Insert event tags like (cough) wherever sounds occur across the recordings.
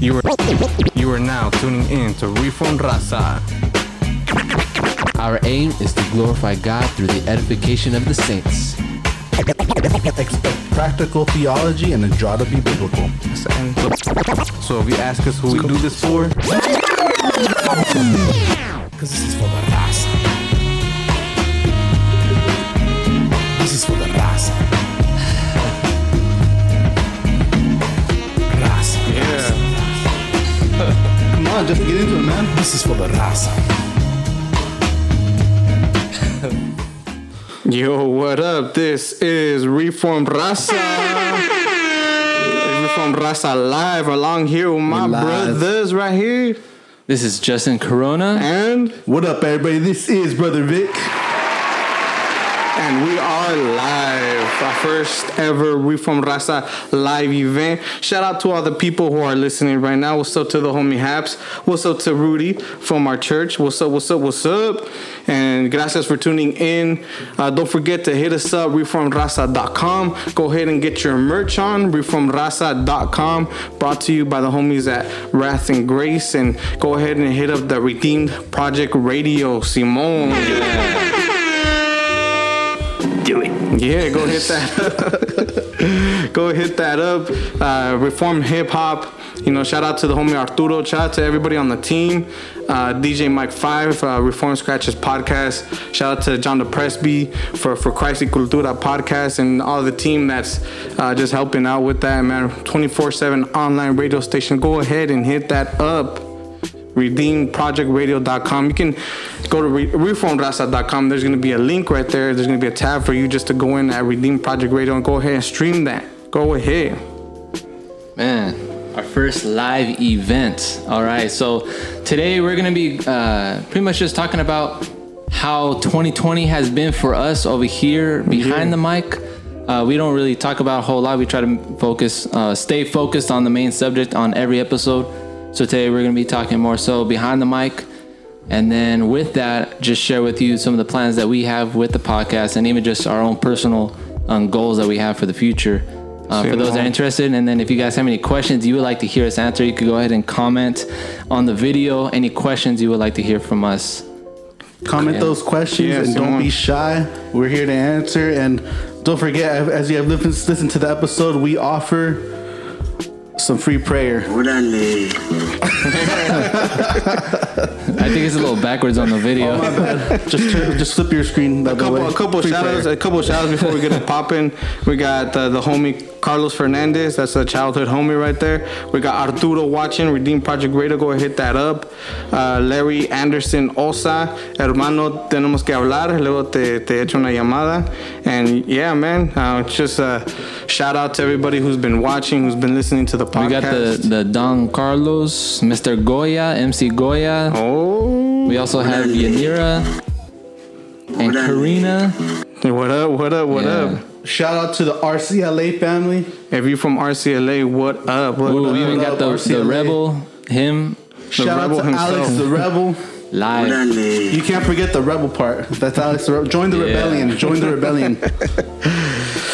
You are you are now tuning in to Reform Raza. Our aim is to glorify God through the edification of the saints. Expect practical theology and a draw to be biblical. So if you ask us who we do this for, Because this is for the raza. On, just get into it, man. This is for the raza. Yo, what up? This is Reform Raza. Reform Raza live along here with my Live. brothers right here. This is Justin Corona. And What up, everybody? This is Brother Vic. And we are live. Our first ever Reform Raza live event. Shout out to all the people who are listening right now. What's up to the homie Haps? What's up to Rudy from our church? What's up? What's up? What's up? And gracias for tuning in. Uh, don't forget to hit us up, reformraza.com. Go ahead and get your merch on, reformraza.com. Brought to you by the homies at Wrath and Grace. And go ahead and hit up the Redeemed Project Radio, Simone. It. Yeah, go hit that. (laughs) go hit that up. Uh, Reform hip hop. You know, shout out to the homie Arturo. Shout out to everybody on the team. Uh, DJ Mike Five, uh, Reform Scratches podcast. Shout out to John De Presby for for Christ Cultura podcast and all the team that's uh, just helping out with that man. Twenty four seven online radio station. Go ahead and hit that up redeemprojectradio.com. You can go to re- reformraza.com. There's going to be a link right there. There's going to be a tab for you just to go in at Redeem Project Radio and go ahead and stream that. Go ahead. Man, our first live event. All right, so today we're gonna be uh, pretty much just talking about how 2020 has been for us over here behind the mic. Uh, we don't really talk about a whole lot. We try to focus, uh, stay focused on the main subject on every episode. So today we're gonna be talking more so behind the mic. And then with that, just share with you some of the plans that we have with the podcast and even just our own personal um, goals that we have for the future. Uh, for those that are interested, and then if you guys have any questions you would like to hear us answer, you could go ahead and comment on the video. Any questions you would like to hear from us. Comment Yeah. those questions Yeah, and don't Simone. be shy. We're here to answer. And don't forget, as you have listened, listened to the episode, we offer some free prayer. I think it's a little backwards on the video. just turn, just flip your screen the A couple, way. a couple Free shout outs, a couple shout outs before we get it popping. We got uh, the homie Carlos Fernandez. That's a childhood homie right there. We got Arturo watching Redeem Project Radio. Go ahead, hit that up. Uh, Larry Anderson Osa. Hermano, tenemos que hablar. Luego te, te echo una llamada. And yeah, man, uh, just uh, shout out to everybody who's been watching, who's been listening to the podcast. We got the, the Don Carlos, Mr. Goya, MC Goya. oh, We also have Yanira and Karina. what up? What up? What Yeah. up? Shout out to the RCLA family. If you're from RCLA, what up? What Ooh, up? we even What got up, the, the Rebel, him, Shout out rebel to Alex the Rebel. (laughs) live. Órale. You can't forget the rebel part. That's Alex the Rebel. Join the Yeah. rebellion. Join the rebellion. (laughs)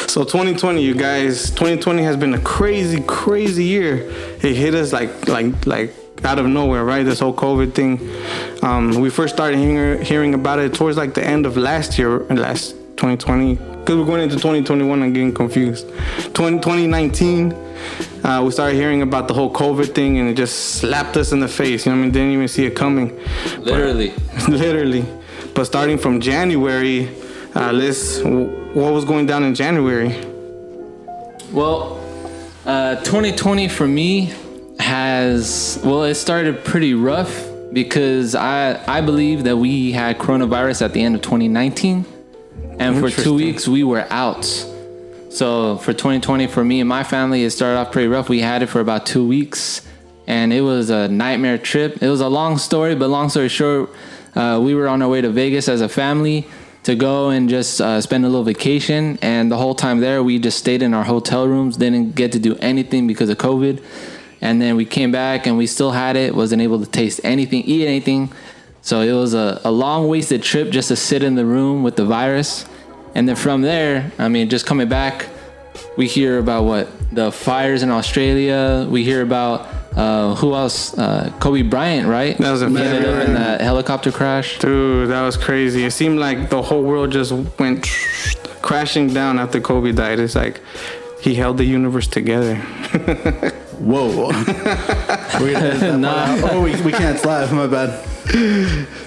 So 2020, you guys, 2020 has been a crazy, crazy year. It hit us like, like, like out of nowhere, right? This whole COVID thing. Um, we first started hearing, hearing about it towards like the end of last year, and last 2020, because we're going into 2021 and getting confused. 20, 2019, uh, we started hearing about the whole COVID thing, and it just slapped us in the face. You know what I mean? Didn't even see it coming. Literally. (laughs) Literally. But starting from January, uh, let's. What was going down in January? Well, uh, 2020 for me has well, it started pretty rough because I I believe that we had coronavirus at the end of 2019, and for two weeks we were out. So for 2020, for me and my family, it started off pretty rough. We had it for about two weeks, and it was a nightmare trip. It was a long story, but long story short, uh, we were on our way to Vegas as a family to go and just uh, spend a little vacation. And the whole time there, we just stayed in our hotel rooms, didn't get to do anything because of COVID. And then we came back and we still had it, wasn't able to taste anything, eat anything. So it was a, a long wasted trip just to sit in the room with the virus. And then from there, I mean, just coming back, we hear about what the fires in Australia. We hear about Uh, who else? Uh, Kobe Bryant, right? That was a He ended up in that helicopter crash. Dude, that was crazy. It seemed like the whole world just went crashing down after Kobe died. It's like he held the universe together. (laughs) Whoa. We're gonna edit that (laughs) Nah. Oh, we, we can't live. My bad.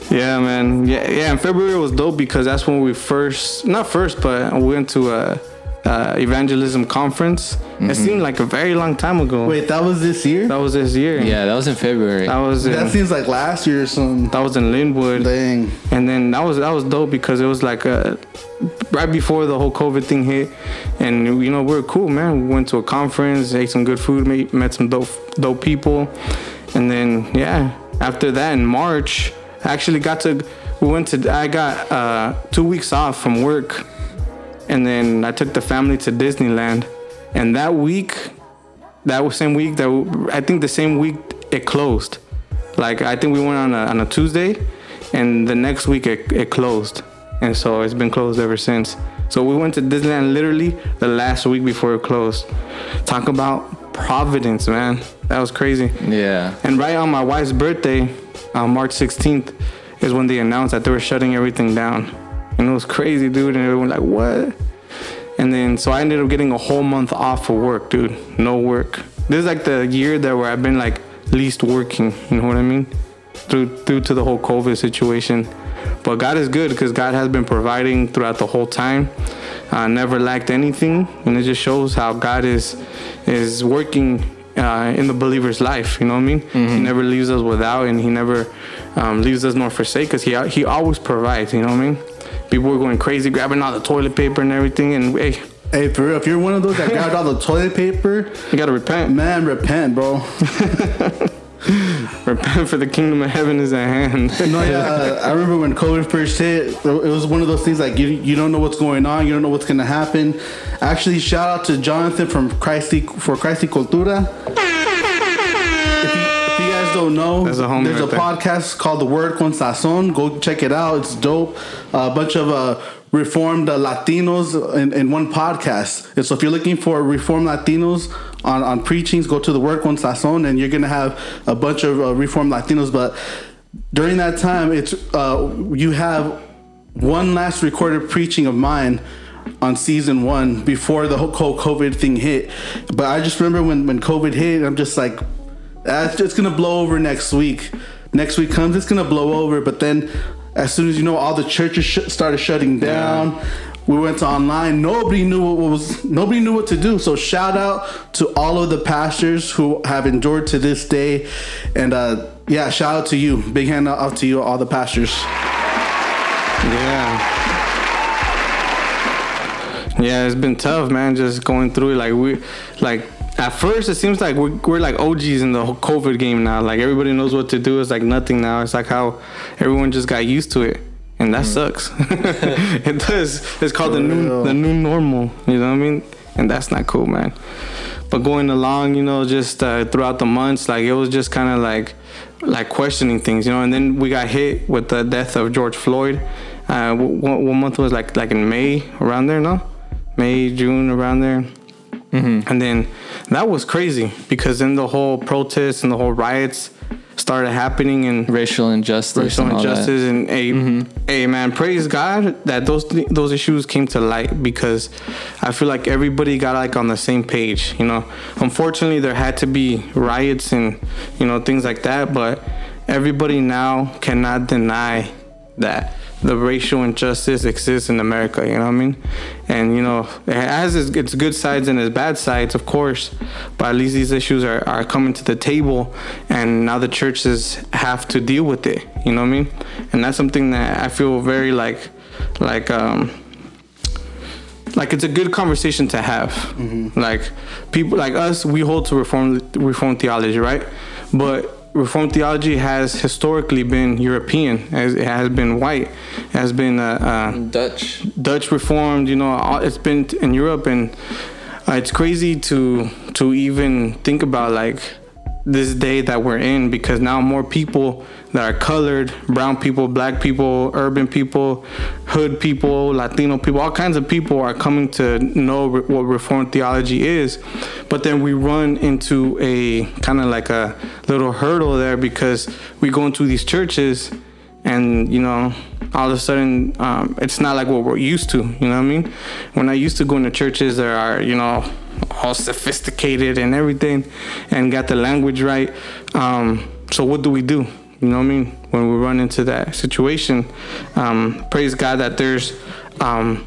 Yeah, man. Yeah, yeah. And February was dope because that's when we first, not first, but we went to a, a evangelism conference. It mm-hmm. seemed like a very long time ago. Wait, that was this year? that was this year. Yeah, that was in February. that was in, That seems like last year or something. that was in Lynwood. Dang. And then that was that was dope because it was like a, right before the whole COVID thing hit, and you know we were cool, man. We went to a conference, ate some good food, met, met some dope dope people, and then yeah, after that in March, I actually got to we went to I got uh, two weeks off from work, and then I took the family to Disneyland, and that week, that was same week that I think the same week it closed. Like I think we went on a, on a Tuesday, and the next week it, it closed, and so it's been closed ever since. So we went to Disneyland literally the last week before it closed. Talk about Providence, man. That was crazy. yeah. And right on my wife's birthday, on March 16th, is when they announced that they were shutting everything down. And it was crazy, dude. And everyone like, what? And then so I ended up getting a whole month off of work, dude. No work. This is like the year that where I've been like least working. You know what I mean? Through through to the whole COVID situation. But God is good because God has been providing throughout the whole time. Uh, never lacked anything, and it just shows how God is is working uh, in the believer's life. You know what I mean? He never leaves us without, and He never um, leaves us nor forsake us. He He always provides. You know what I mean? People were going crazy, grabbing all the toilet paper and everything, and hey, Hey, for real, if you're one of those that grabbed all the toilet paper, you gotta repent. man, repent, bro. (laughs) (laughs) Repent for the kingdom of heaven is at hand. (laughs) No, yeah, uh, I remember when COVID first hit. It was one of those things like you you don't know what's going on, you don't know what's gonna happen. Actually, shout out to Jonathan from Christy for Christy Cultura. If you, if you guys don't know, That's a homie there's a right there. podcast called The Word con Sazon. Go check it out. It's dope. a bunch of uh, reformed Latinos in, in one podcast. And so if you're looking for reformed Latinos on, on preachings, go to The Word con Sazon, and you're gonna have a bunch of uh, reformed Latinos. But during that time, it's uh, you have one last recorded preaching of mine on season one before the whole COVID thing hit. But I just remember when when COVID hit, I'm just like, that's it's gonna blow over next week. Next week comes, it's gonna blow over. But then, as soon as you know, all the churches sh- started shutting down. We went to online. Nobody knew what was. Nobody knew what to do. So shout out to all of the pastors who have endured to this day, and uh, yeah, shout out to you. Big hand out to you, all the pastors. Yeah. Yeah, it's been tough, man. Just going through it, like we, like at first it seems like we're, we're like OGs in the whole COVID game now. Like everybody knows what to do. It's like nothing now. It's like how everyone just got used to it, and that sucks. (laughs) it (laughs) does. It's called the new real. the new normal. You know what I mean? And that's not cool, man. But going along, you know, just uh, throughout the months, like it was just kind of like like questioning things, you know. And then we got hit with the death of George Floyd. Uh, what, what month was like like in May around there? No, May June around there. Mm-hmm. And then that was crazy because then the whole protests and the whole riots started happening and Racial injustice. racial and all that. injustice and a mm-hmm. hey man praise god that those th- those issues came to light because i feel like everybody got like on the same page you know unfortunately there had to be riots and you know things like that but everybody now cannot deny that the racial injustice exists in America, you know what I mean? And you know, it has its, its good sides and its bad sides, of course, but at least these issues are, are coming to the table and now the churches have to deal with it, you know what I mean? And that's something that I feel very like like um like it's a good conversation to have. Like people like us, we hold to reform reform theology, right? But reform theology has historically been European, as it has been white, it has been uh, uh, Dutch. Dutch reformed. You know, it's been in Europe, and uh, it's crazy to to even think about like this day that we're in because now more people that are colored, brown people, black people, urban people, hood people, Latino people, all kinds of people are coming to know re- what Reformed theology is. But then we run into a kind of like a little hurdle there because we go into these churches and you know all of a sudden um, it's not like what we're used to you know what i mean when i used to go into churches there are you know all sophisticated and everything and got the language right um, so what do we do you know what i mean when we run into that situation um, praise god that there's um,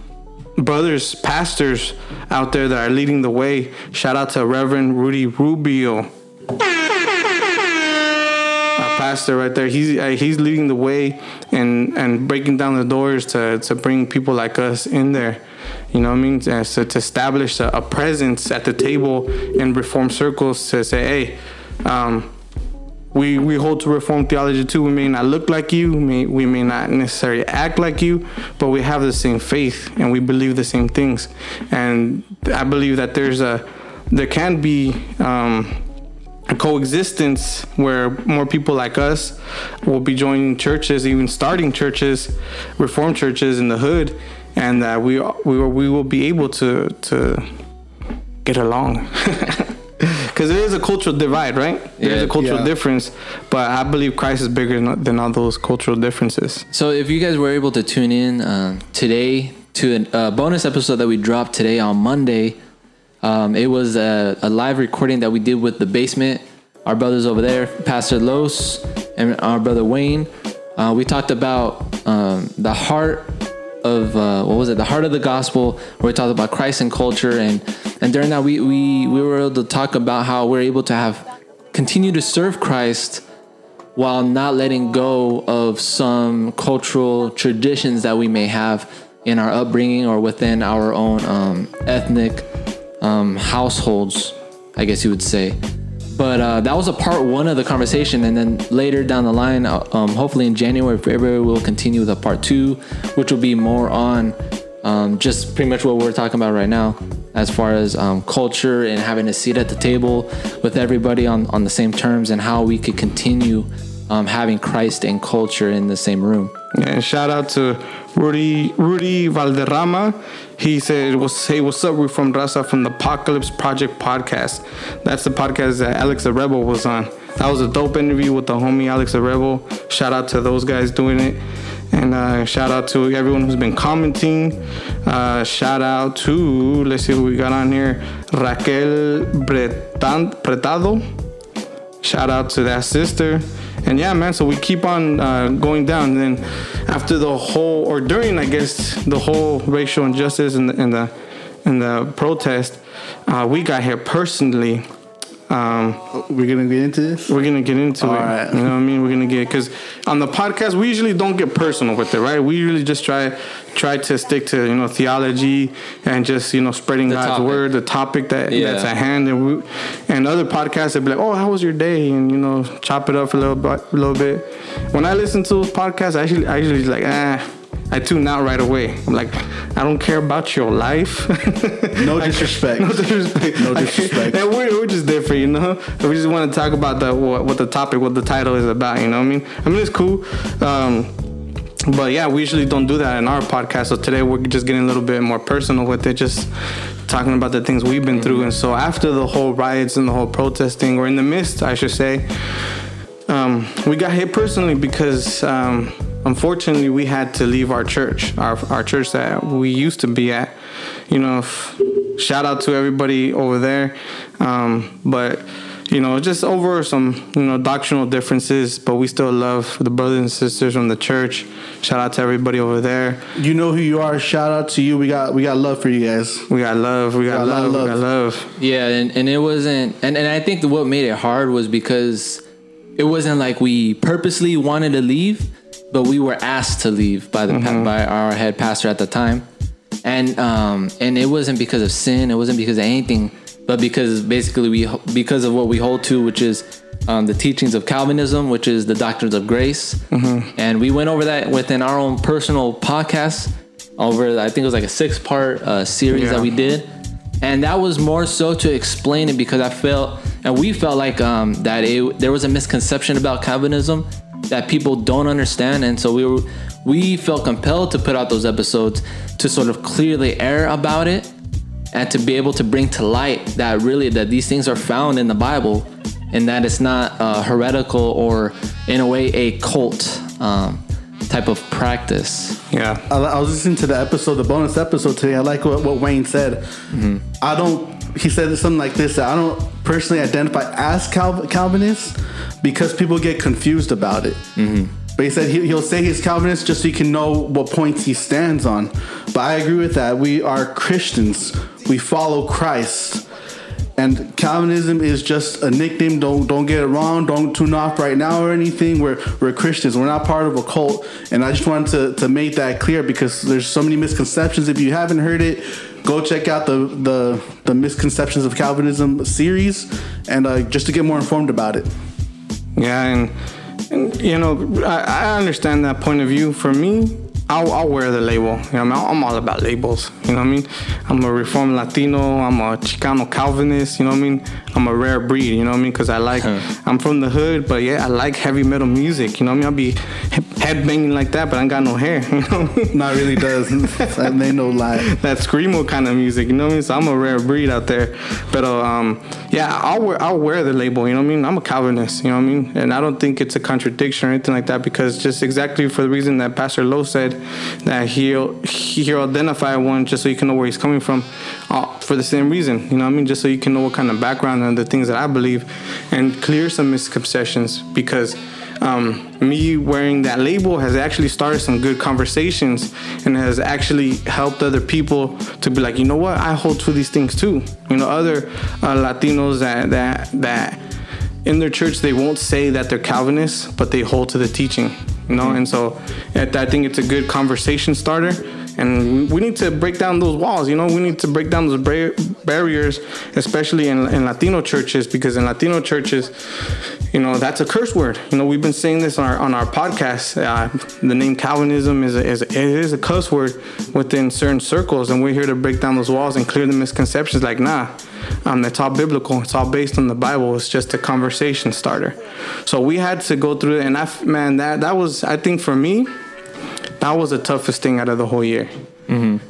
brothers pastors out there that are leading the way shout out to reverend rudy rubio our pastor right there. He's uh, he's leading the way and and breaking down the doors to to bring people like us in there. You know what I mean? Uh, so to establish a, a presence at the table in reform circles to say, hey. Um, we, we hold to reform theology too. We may not look like you, we may, we may not necessarily act like you, but we have the same faith and we believe the same things. And I believe that there's a there can be um, a coexistence where more people like us will be joining churches, even starting churches, reform churches in the hood, and that we we we will be able to to get along. (laughs) Because there is a cultural divide, right? There's Yeah, a cultural yeah. difference, but I believe Christ is bigger than, all those cultural differences. So if you guys were able to tune in uh, today to a uh, bonus episode that we dropped today on Monday, um, it was a, a live recording that we did with the basement. Our brothers over there, Pastor Los and our brother Wayne. Uh, we talked about um, the heart of uh, what was it? The heart of the gospel. Where we talked about Christ and culture, and and during that we we we were able to talk about how we're able to have continue to serve Christ while not letting go of some cultural traditions that we may have in our upbringing or within our own um, ethnic um, households, I guess you would say. But uh, that was a part one of the conversation, and then later down the line, uh, um, hopefully in January, February, we'll continue with a part two, which will be more on um, just pretty much what we're talking about right now, as far as um, culture and having a seat at the table with everybody on, on the same terms, and how we could continue um, having Christ and culture in the same room. And shout out to Rudy Rudy Valderrama. He said, hey, what's up? We're from Raza from the Apocalypse Project podcast. That's the podcast that Alex the Rebel was on. That was a dope interview with the homie Alex the Rebel. Shout out to those guys doing it." And uh, shout out to everyone who's been commenting. Uh, shout out to, let's see who we got on here. Raquel Bretan- Pretado. Shout out to that sister. And yeah, man, so we keep on uh, going down. And then after the whole, or during, I guess, the whole racial injustice and the, and the, and the protest, uh, we got here personally. Um, We're gonna get into this. we're gonna get into All it. right. You know what I mean? We're gonna get because on the podcast we usually don't get personal with it, right? We usually just try try to stick to you know theology and just you know spreading The God's topic. word, the topic that Yeah. that's at hand, and we, and other podcasts would be like, oh, how was your day? And you know, chop it up a little bit, a little bit. When I listen to those podcasts, I actually I usually like ah. I tune out right away. I'm like, I don't care about your life. (laughs) No disrespect. (laughs) no disrespect. No disrespect. And we're, we're just different, you know. We just want to talk about the what, what the topic, what the title is about. You know what I mean? I mean it's cool. Um, but yeah, we usually don't do that in our podcast. So today we're just getting a little bit more personal with it, just talking about the things we've been through. And so after the whole riots and the whole protesting, or in the midst, I should say, um, we got hit personally because um, unfortunately we had to leave our church, our, our church that we used to be at. You know, f- shout out to everybody over there. Um, but you know, just over some you know doctrinal differences, but we still love the brothers and sisters from the church. Shout out to everybody over there. You know who you are. Shout out to you. We got we got love for you guys. We got love. We got, Got a lot love, We got love. Yeah, and, and it wasn't, and, and I think what made it hard was because it wasn't like we purposely wanted to leave, but we were asked to leave by the pa- by our head pastor at the time, and um and it wasn't because of sin, it wasn't because of anything, but because basically we because of what we hold to, which is um, the teachings of Calvinism, which is the doctrines of grace, and we went over that within our own personal podcast over I think it was like a six part uh, series Yeah. that we did and that was more so to explain it because I felt and we felt like um, that it, there was a misconception about Calvinism that people don't understand, and so we were we felt compelled to put out those episodes to sort of clearly air about it and to be able to bring to light that really that these things are found in the Bible and that it's not uh, heretical or in a way a cult um, type of practice. Yeah. I, I was listening to the episode, the bonus episode today. I like what, what Wayne said. Mm-hmm. I don't. He said something like this. That I don't personally identify as Cal- Calvinist because people get confused about it. Mm-hmm. But he said he, he'll say he's Calvinist just so you can know what points he stands on. But I agree with that. We are Christians. We follow Christ. And Calvinism is just a nickname. Don't don't get it wrong. Don't tune off right now or anything. We're we're Christians. We're not part of a cult. And I just wanted to, to make that clear because there's so many misconceptions. If you haven't heard it, go check out the the, the misconceptions of Calvinism series, and uh, just to get more informed about it. Yeah, and, and you know, I, I understand that point of view. For me, I'll, I'll wear the label. You know, I mean? I'm all about labels. You know what I mean? I'm a Reformed Latino. I'm a Chicano Calvinist. You know what I mean? I'm a rare breed. You know what I mean? Because I like, I'm from the hood, but yeah, I like heavy metal music. You know what I mean? I'll be head banging like that, but I ain't got no hair. (laughs) You know what I mean? No, really does. (laughs) that made no lie. that screamo kind of music. You know what I mean? So I'm a rare breed out there. But um, yeah, I'll wear I'll wear the label. You know what I mean? I'm a Calvinist. You know what I mean? And I don't think it's a contradiction or anything like that because just exactly for the reason that Pastor Lowe said that he'll he'll identify one just so you can know where he's coming from, uh, for the same reason. You know what I mean? Just so you can know what kind of background and the things that I believe, and clear some misconceptions because um, me wearing that label has actually started some good conversations and has actually helped other people to be like, you know what, I hold to these things too. You know, other uh, Latinos that that that in their church they won't say that they're Calvinists, but they hold to the teaching. You know, and so I think it's a good conversation starter. And we need to break down those walls. You know, we need to break down those bar- barriers, especially in, in Latino churches, because in Latino churches, you know that's a curse word. You know we've been saying this on our on our podcast. Uh, the name Calvinism is a, is a, it is a cuss word within certain circles, and we're here to break down those walls and clear the misconceptions. Like nah, um, it's all biblical. It's all based on the Bible. It's just a conversation starter. So we had to go through it, and I man that that was I think for me that was the toughest thing out of the whole year.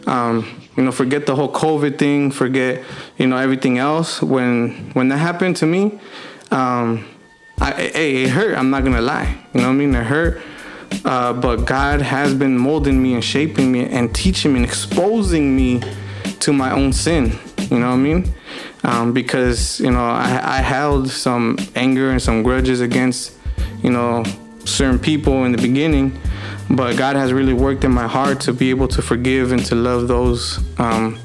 Um, you know, forget the whole COVID thing, forget you know everything else. When when that happened to me, um, I, hey, it hurt. I'm not gonna lie. You know what I mean? It hurt. Uh, but God has been molding me and shaping me and teaching me and exposing me to my own sin. You know what I mean? Um, because you know I, I held some anger and some grudges against you know certain people in the beginning, but God has really worked in my heart to be able to forgive and to love those. Um,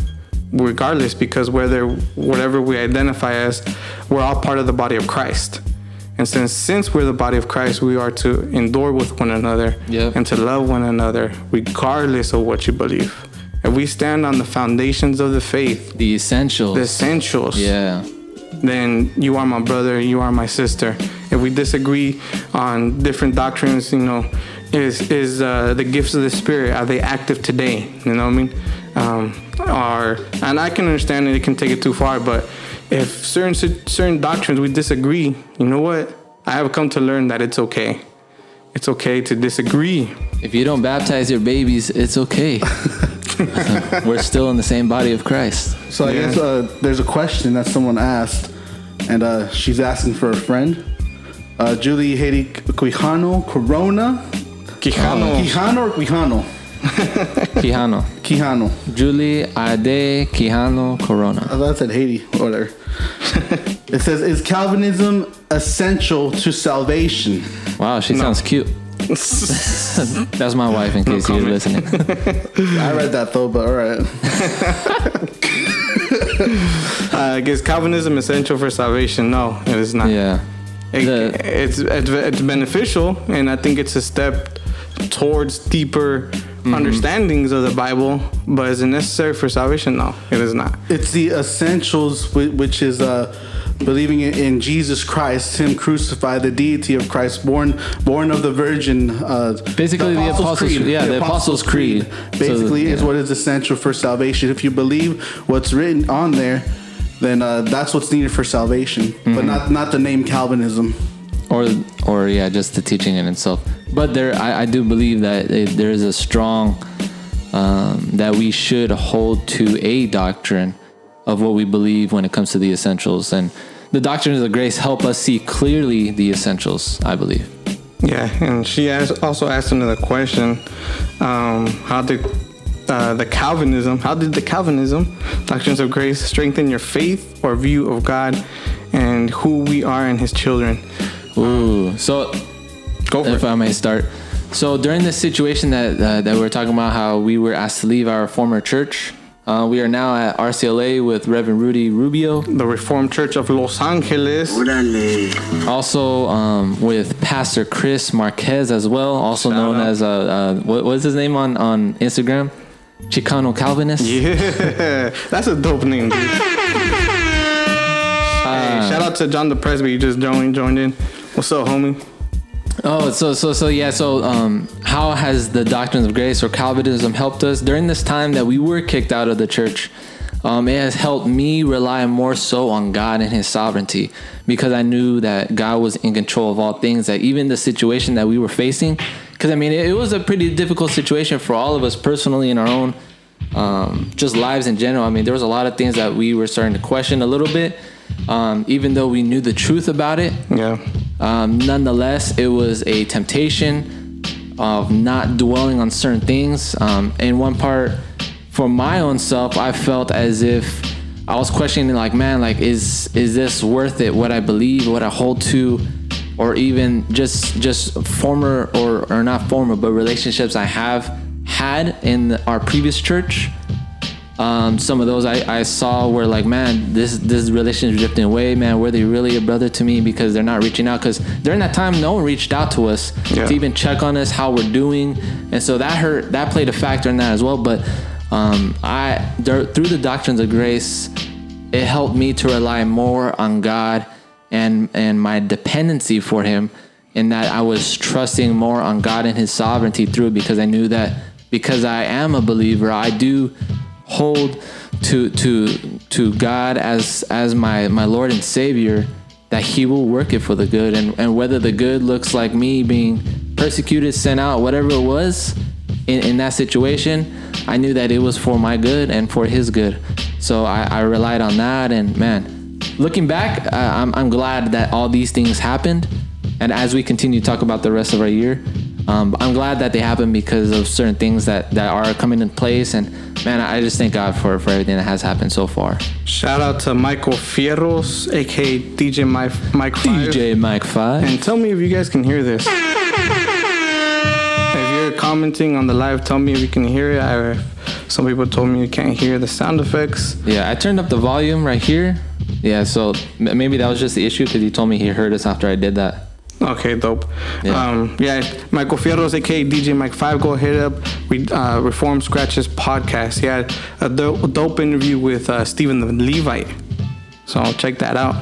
regardless because whether whatever we identify as we're all part of the body of christ and since since we're the body of christ we are to endure with one another Yep. and to love one another regardless of what you believe if we stand on the foundations of the faith The essentials. the essentials yeah. then you are my brother, you are my sister. If we disagree on different doctrines, you know, is is uh, the gifts of the spirit are they active today? You know what I mean? Um, are and I can understand that it can take it too far, but if certain certain doctrines we disagree, you know what? I have come to learn that it's okay. It's okay to disagree. If you don't baptize your babies, it's okay. (laughs) (laughs) We're still in the same body of Christ. So I Yeah. guess uh, there's a question that someone asked, and uh, she's asking for a friend. Uh, Julie Haiti Quijano Corona. Quijano. Quijano or Quijano? (laughs) Quijano. Quijano. Julie Ade Quijano Corona. I thought it said Haiti or whatever. it says, Is Calvinism essential to salvation? Wow, she sounds cute. (laughs) That's my wife, in case you're listening. I read that though, but all right. (laughs) Uh, is Calvinism is essential for salvation? No, it is not. yeah. It- The- it's, it's it's beneficial, and I think it's a step towards deeper understandings of the Bible. But is it necessary for salvation? No, it is not. It's the essentials, which is uh, believing in- in Jesus Christ, Him crucified, the deity of Christ, born born of the Virgin. Uh, Basically, the Apostles' Creed. yeah, the Apostles' Creed. So, Basically, is yeah. what is essential for salvation. If you believe what's written on there, then uh, that's what's needed for salvation, Mm-hmm. but not not the name Calvinism. or or yeah, just the teaching in itself. But there, I, I do believe that it, there is a strong um, that we should hold to a doctrine of what we believe when it comes to the essentials, and the doctrines of grace help us see clearly the essentials. I believe. Yeah, and she asked, also asked another question: um, How did uh, the Calvinism, how did the Calvinism, doctrines of grace, strengthen your faith or view of God and who we are and His children? Ooh, so Go for if it. I may start. So during this situation that uh, that we were talking about, how we were asked to leave our former church, uh, we are now at RCLA with Reverend Rudy Rubio, the Reformed Church of Los Angeles. Órale. also um, with Pastor Chris Marquez as well, also Shout known out. as uh, uh, what was his name on on Instagram? Chicano Calvinist. (laughs) Yeah, that's a dope name, dude. hey, shout out to John the Presby. He just joined, joined in. What's up, homie? Oh, so so so yeah. So um, how has the doctrines of grace or Calvinism helped us during this time that we were kicked out of the church? Um, it has helped me rely more so on God and His sovereignty because I knew that God was in control of all things. That even the situation that we were facing, because I mean, it, it was a pretty difficult situation for all of us personally in our own um, just lives in general. I mean, there was a lot of things that we were starting to question a little bit, um, even though we knew the truth about it. Yeah. Um, nonetheless, it was a temptation of not dwelling on certain things. Um, in one part, for my own self, I felt as if I was questioning, like, man, like, is is this worth it? What I believe, what I hold to, or even just just former or or not former, but relationships I have had in our previous church um, some of those I, I saw were like, man, this this relationship drifting away, man. Were they really a brother to me because they're not reaching out? Because during that time, no one reached out to us Yeah. to even check on us, how we're doing, and so that hurt. That played a factor in that as well. But um, I there, through the doctrines of grace, it helped me to rely more on God and and my dependency for Him, in that I was trusting more on God and His sovereignty through it because I knew that because I am a believer, I do hold to to to God as as my my Lord and Savior that he will work it for the good. And and whether the good looks like me being persecuted sent out whatever it was in, in that situation I knew that it was for my good and for his good. So I, I relied on that. And man looking back I, I'm, I'm glad that all these things happened. And as we continue to talk about the rest of our year um, I'm glad that they happen because of certain things that, that are coming in place. And man, I just thank God for, for everything that has happened so far. Shout out to Michael Fierros, aka DJ Mike, Mike 5. DJ Mike 5. And tell me if you guys can hear this. If you're commenting on the live, tell me if you can hear it. I, some people told me you can't hear the sound effects. Yeah, I turned up the volume right here. Yeah, so maybe that was just the issue because he told me he heard us after I did that. Okay, dope. Yeah. Um, yeah, Michael Fierros, aka DJ Mike Five, go hit up we uh, Reform Scratches podcast. He had a dope, dope interview with uh, Stephen the Levite, so check that out.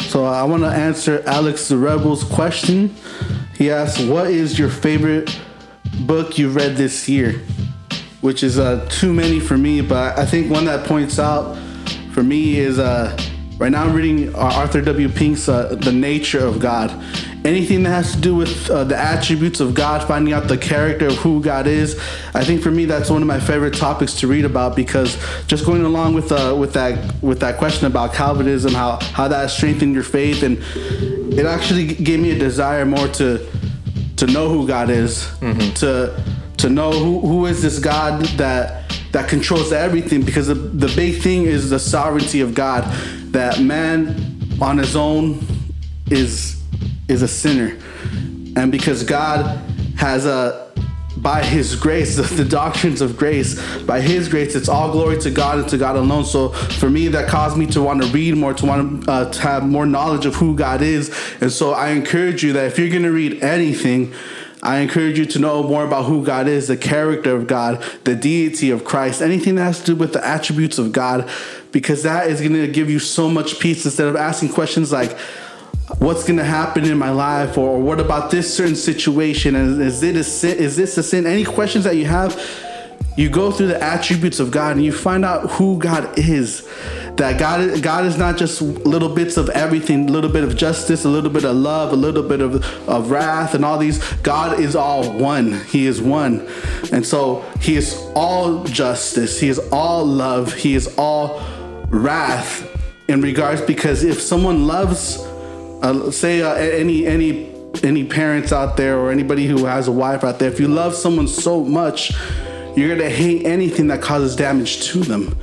So I want to answer Alex the Rebel's question. He asked, "What is your favorite book you read this year?" Which is uh, too many for me, but I think one that points out for me is uh, right now I'm reading uh, Arthur W. Pink's uh, "The Nature of God." Anything that has to do with uh, the attributes of God, finding out the character of who God is, I think for me that's one of my favorite topics to read about because just going along with uh, with that with that question about Calvinism, how how that strengthened your faith, and it actually gave me a desire more to to know who God is, to to know who, who is this God that that controls everything. Because the, the big thing is the sovereignty of God. That man on his own is is a sinner, and because God has a by his grace, (laughs) the, doctrines of grace, by his grace, it's all glory to God and to God alone. So for me, that caused me to want to read more, to want to, uh, to have more knowledge of who God is. And so I encourage you that if you're going to read anything, I encourage you to know more about who God is, the character of God, the deity of Christ, anything that has to do with the attributes of God, because that is going to give you so much peace. Instead of asking questions like, what's going to happen in my life? or what about this certain situation? And is it a sin is this a sin? Any questions that you have you go through the attributes of God and you find out who God is. That God, God is not just little bits of everything, a little bit of justice, a little bit of love, a little bit of, of wrath, and all these. God is all one. He is one. And so He is all justice. He is all love. He is all wrath in regards because if someone loves, uh, say, uh, any, any, any parents out there or anybody who has a wife out there, if you love someone so much, you're gonna hate anything that causes damage to them.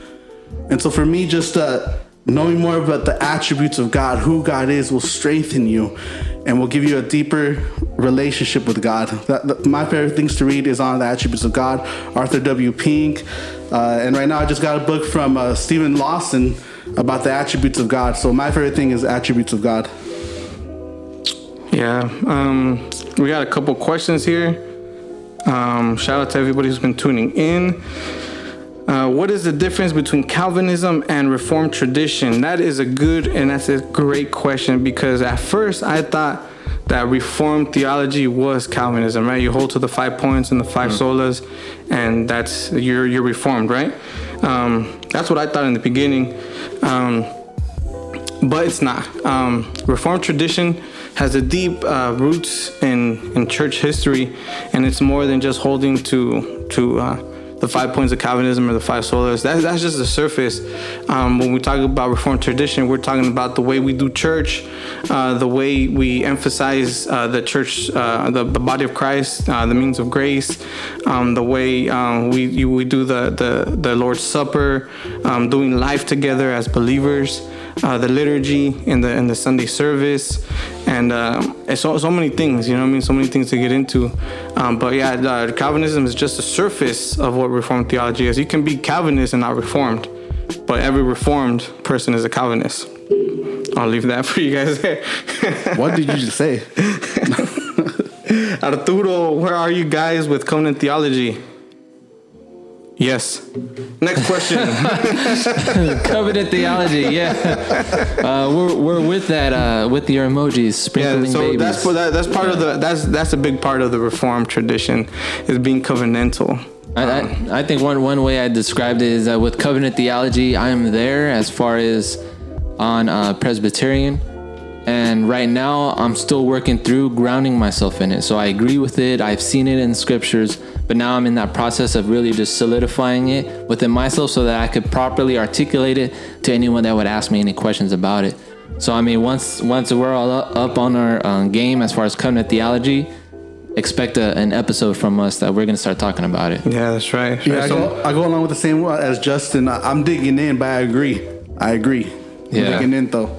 And so for me, just uh, knowing more about the attributes of God, who God is, will strengthen you and will give you a deeper relationship with God. That, that- my favorite things to read is on the attributes of God, Arthur W. Pink. Uh, and right now, I just got a book from uh, Steven Lawson about the attributes of God. So my favorite thing is attributes of God. Yeah. Um, we got a couple questions here. Um, shout out to everybody who's been tuning in. Uh, what is the difference between Calvinism and Reformed tradition? That is a good and that's a great question because at first I thought that Reformed theology was Calvinism, right? You hold to the five points and the five solas, and that's you're you're Reformed, right? Um, that's what I thought in the beginning. Um, but it's not. Um, Reformed tradition has a deep uh, roots in, in church history, and it's more than just holding to to uh, the five points of Calvinism or the five solas. That, that's just the surface. Um, when we talk about Reformed tradition, we're talking about the way we do church, uh, the way we emphasize uh, the church, uh, the, the body of Christ, uh, the means of grace, um, the way um, we you, we do the, the the Lord's Supper, um, doing life together as believers uh, the liturgy in the in the Sunday service, and um, it's so so many things. You know, what I mean, so many things to get into. Um, but yeah, uh, Calvinism is just the surface of what Reformed theology is. You can be Calvinist and not Reformed, but every Reformed person is a Calvinist. I'll leave that (laughs) for you guys. (laughs) What did you just say? (laughs) Arturo, where are you guys with covenant theology? Yes. Next question. (laughs) Covenant theology, yeah. Uh, we're, we're with that, uh, with your emojis, Yeah, so babies. that's that, that's part of the that's that's a big part of the reform tradition is being covenantal. I, I, I think one, one way I described it is that with covenant theology, I am there as far as on uh, Presbyterian. And right now, I'm still working through grounding myself in it. So I agree with it. I've seen it in scriptures, but now I'm in that process of really just solidifying it within myself so that I could properly articulate it to anyone that would ask me any questions about it. So I mean, once once we're all up up on our um, game as far as covenant theology, expect a, an episode from us that we're gonna start talking about it. Yeah, that's right. Yeah, I So- go, I go along with the same as Justin. I- I'm digging in, but I agree. I agree. I'm Yeah. digging in though.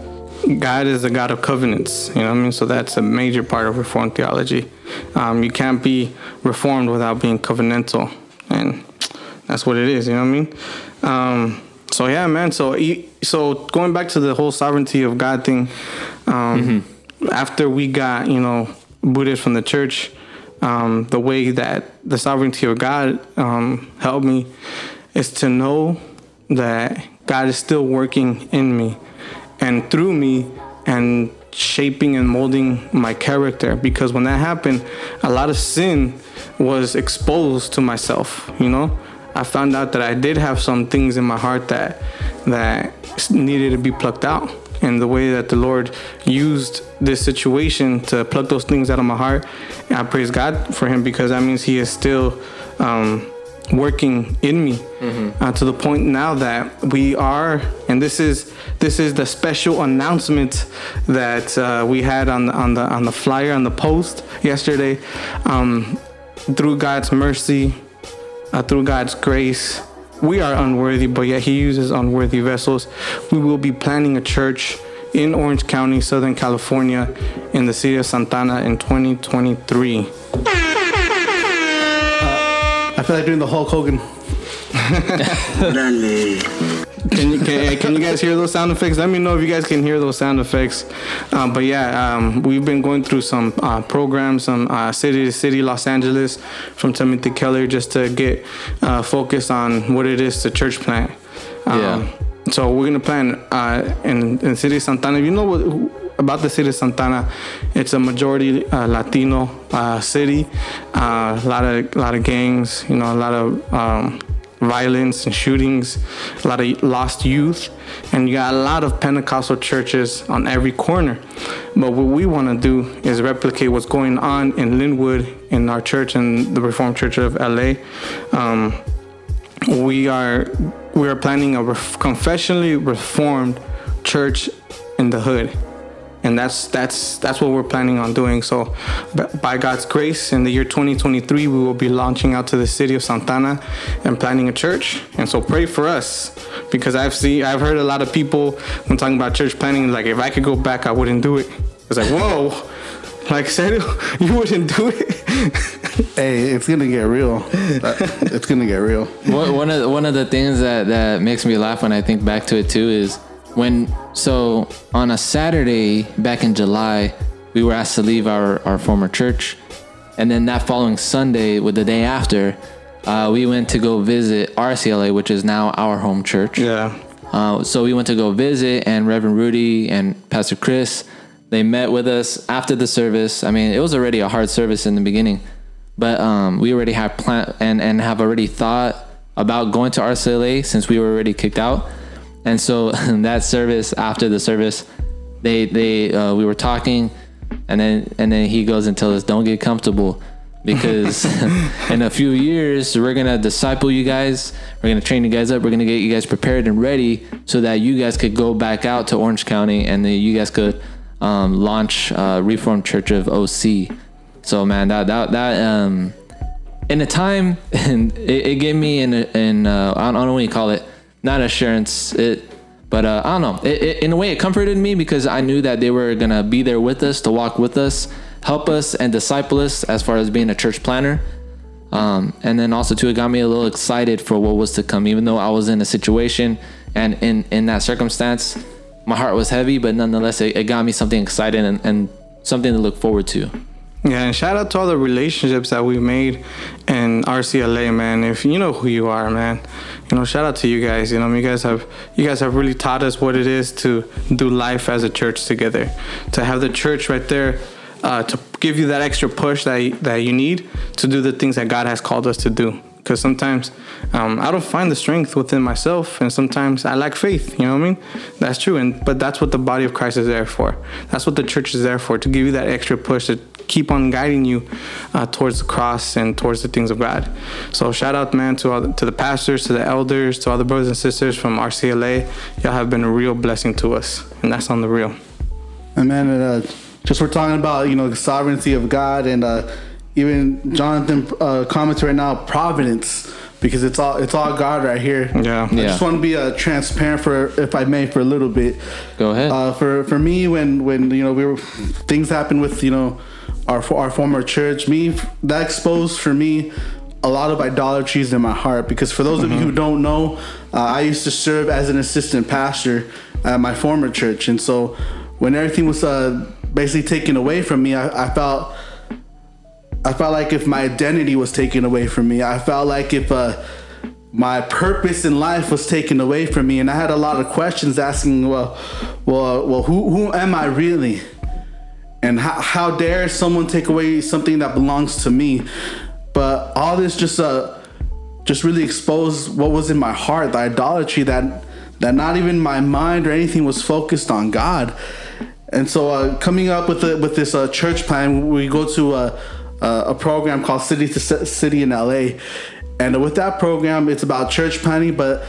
God is a God of covenants. You know what I mean? So that's a major part of Reformed theology. Um, you can't be reformed without being covenantal, and that's what it is. You know what I mean? Um, so yeah, man. So so going back to the whole sovereignty of God thing, um, after we got you know booted from the church, um, the way that the sovereignty of God um, helped me is to know that God is still working in me and through me and shaping and molding my character. Because when that happened a lot of sin was exposed to myself you know? I found out that i did have some things in my heart that that needed to be plucked out. And the way that the lord used this situation to pluck those things out of my heart i praise god for him because that means he is still um, working in me uh, to the point now that we are and this is this is the special announcement that uh, we had on the on the on the flyer on the post yesterday. Um, through God's mercy uh, through God's grace we are unworthy but yet he uses unworthy vessels. We will be planning a church in Orange County Southern California in the city of Santa Ana in 2023 I feel like doing the Hulk Hogan. Can you, can, can you guys hear those sound effects? Let me know if you guys can hear those sound effects. Um, but yeah, um, we've been going through some uh, programs, some uh, city to city, Los Angeles, from Timothy Keller, just to get uh, focused on what it is to church plant. Um, Yeah. So we're gonna plan uh, in in city of Santa Ana. You know what? About the city of Santa Ana, it's a majority uh, Latino uh, city. Uh, a lot of lot of gangs, you know, a lot of um, violence and shootings, a lot of lost youth, and you got a lot of Pentecostal churches on every corner. But what we want to do is replicate what's going on in Lynwood in our church and the Reformed Church of LA. Um, we are we are planning a ref- confessionally reformed church in the hood and that's that's that's what we're planning on doing. So by god's grace in the year 2023 we will be launching out to the city of Santa Ana and planning a church. And so pray for us because i've seen i've heard a lot of people when talking about church planning like if i could go back i wouldn't do it. It's like whoa. (laughs) Like said, (laughs) you wouldn't do it? (laughs) Hey, it's gonna get real. It's gonna get real. One one of the, one of the things that that makes me laugh when I think back to it too is when so on a Saturday back in July we were asked to leave our our former church, and then that following Sunday, with the day after, uh, we went to go visit RCLA, which is now our home church. yeah Uh, so we went to go visit, and Reverend Rudy and Pastor Chris, they met with us after the service. I mean, it was already a hard service in the beginning, but um, we already had plan and and have already thought about going to RCLA since we were already kicked out. And so (laughs) that service after the service, they they uh, we were talking, and then and then he goes and tells us, "Don't get comfortable." because (laughs) (laughs) in a few years we're gonna disciple you guys we're gonna train you guys up we're gonna get you guys prepared and ready so that you guys could go back out to orange county and then you guys could um, launch uh, reformed church of oc so man that that, that um, in a time and it, it gave me in in uh, I, don't, I don't know what you call it not assurance it but uh, I don't know. It, it, in a way it comforted me because I knew that they were gonna be there with us to walk with us help us and disciple us as far as being a church planner. Um, and then also too it got me a little excited for what was to come. Even though I was in a situation and in in that circumstance my heart was heavy but nonetheless it, it got me something exciting and, and something to look forward to Yeah, and shout out to all the relationships that we've made in RCLA, man. If you know who you are, man, you know, shout out to you guys. You know, you guys have you guys have really taught us what it is to do life as a church together. To have the church right there, uh, to give you that extra push that that you need to do the things that God has called us to do. Because sometimes um, I don't find the strength within myself, and sometimes I lack faith. You know what I mean? That's true, and but that's what the body of Christ is there for. That's what the church is there for to give you that extra push to keep on guiding you uh, towards the cross and towards the things of God. So shout out, man, to all the, to the pastors, to the elders, to all the brothers and sisters from RCLA. Y'all have been a real blessing to us, and that's on the real. Amen. And man, uh, just we're talking about you know the sovereignty of God and uh, even Jonathan uh, comments right now providence because it's all it's all God right here. Yeah. yeah. I just want to be uh, transparent for if I may for a little bit. Go ahead. Uh, for for me, when when you know we were things happened with you know our our former church, me that exposed for me a lot of idolatries in my heart because for those of you who don't know, uh, I used to serve as an assistant pastor at my former church, and so when everything was uh, basically taken away from me, I, I felt. I felt like if my identity was taken away from me, I felt like if uh, my purpose in life was taken away from me, and I had a lot of questions asking, well, well, well, who who am I really? And how, how dare someone take away something that belongs to me? But all this just uh just really exposed what was in my heart, the idolatry that that not even my mind or anything was focused on God. And so, uh, coming up with the, with this uh, church plan, we go to a, a, program called City to City in LA, and with that program, it's about church planning. But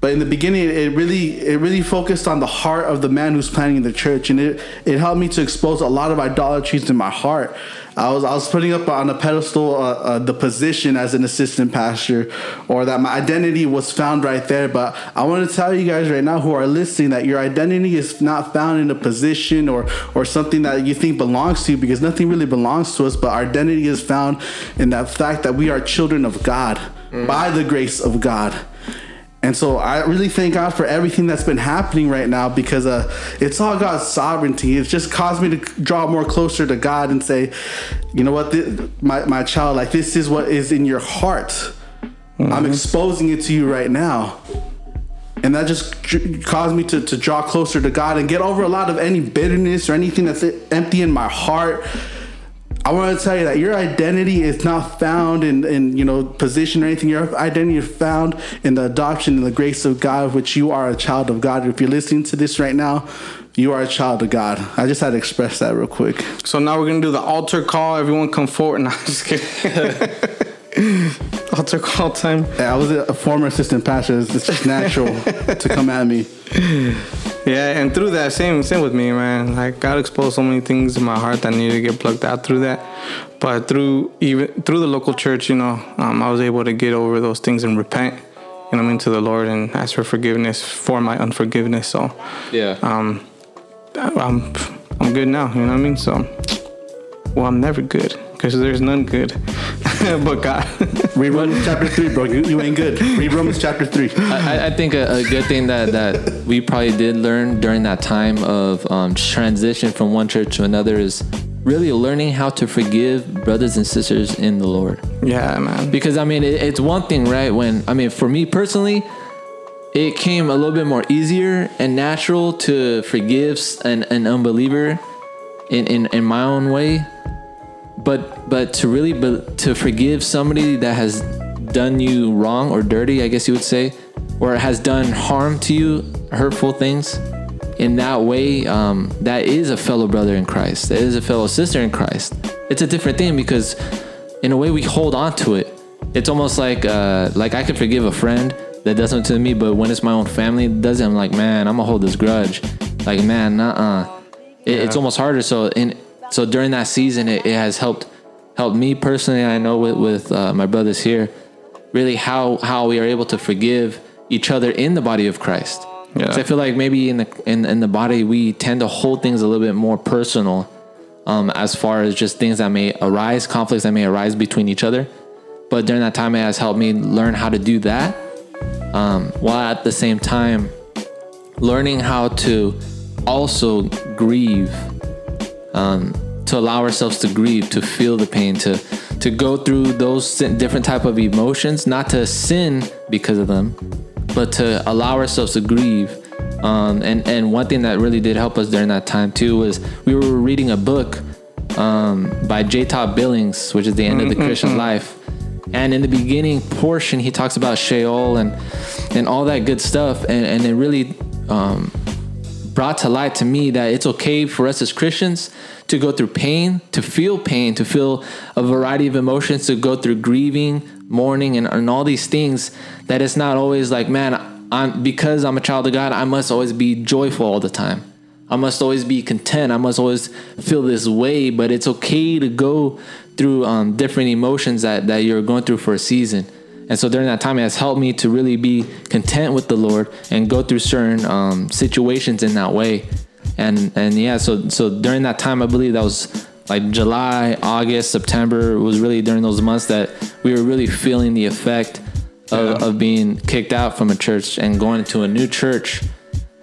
but in the beginning, it really it really focused on the heart of the man who's planning the church, and it it helped me to expose a lot of idolatries in my heart. I was I was putting up on a pedestal uh, uh, the position as an assistant pastor, or that my identity was found right there. But I want to tell you guys right now who are listening that your identity is not found in a position or or something that you think belongs to you, because nothing really belongs to us. But our identity is found in that fact that we are children of God by the grace of God. And so I really thank God for everything that's been happening right now because uh, it's all God's sovereignty. It's just caused me to draw more closer to God and say, you know what, Th- my, my child, like this is what is in your heart. I'm exposing it to you right now. And that just caused me to, to draw closer to God and get over a lot of any bitterness or anything that's empty in my heart. I want to tell you that your identity is not found in, in you know position or anything. Your identity is found in the adoption and the grace of God, which you are a child of God. If you're listening to this right now, you are a child of God. I just had to express that real quick. So now we're gonna do the altar call. Everyone come forward. (laughs) No, I'm just kidding. (laughs) (laughs) altar call time. Yeah, I was a former assistant pastor. It's it's just natural (laughs) to come at me. Yeah, and through that, same same with me, man. Like God exposed so many things in my heart that needed to get plucked out through that. But through even through the local church, you know, um, I was able to get over those things and repent. You know, what I mean, to the Lord and ask for forgiveness for my unforgiveness. So, Yeah. um, I'm I'm good now. You know what I mean? So, well, I'm never good because there's none good (laughs) but God. Read Romans chapter three, bro. You, you ain't good. Read Romans chapter three. I, I think a, a good thing that, that we probably did learn during that time of um, transition from one church to another is really learning how to forgive brothers and sisters in the Lord. yeah, man. Because I mean, it, it's one thing, right? When I mean, for me personally, it came a little bit more easier and natural to forgive an, an unbeliever in, in, in my own way. But but to really be, to forgive somebody that has done you wrong or dirty, I guess you would say, or has done harm to you, hurtful things, in that way, um, that is a fellow brother in Christ. That is a fellow sister in Christ. It's a different thing because, in a way, we hold on to it. It's almost like uh, like I could forgive a friend that does something to me, but when it's my own family that does it, I'm like, man, I'm gonna hold this grudge. Like, man, nah, it, it's almost harder. So in so during that season, it, it has helped helped me personally. I know with with uh, my brothers here, really how how we are able to forgive each other in the body of Christ. Yeah. 'Cause I feel like maybe in the in, in the body we tend to hold things a little bit more personal, um, as far as just things that may arise, conflicts that may arise between each other. But during that time, it has helped me learn how to do that, um, while at the same time learning how to also grieve um, to allow ourselves to grieve to feel the pain to to go through those different type of emotions not to sin because of them but to allow ourselves to grieve. Um, and and one thing that really did help us during that time too was we were reading a book um, by J. Todd Billings which is the end of the Christian life. And in the beginning portion he talks about Sheol and and all that good stuff. And and it really um, brought to light to me that it's okay for us as Christians to go through pain, to feel pain, to feel a variety of emotions, to go through grieving, mourning, and, and all these things. That it's not always like, man, I'm because I'm a child of God, I must always be joyful all the time. I must always be content. I must always feel this way. But it's okay to go through um, different emotions that that you're going through for a season. And so during that time, it has helped me to really be content with the Lord and go through certain um, situations in that way. And and yeah, so so during that time, I believe that was like July, August, September. It was really during those months that we were really feeling the effect of, of being kicked out from a church and going to a new church.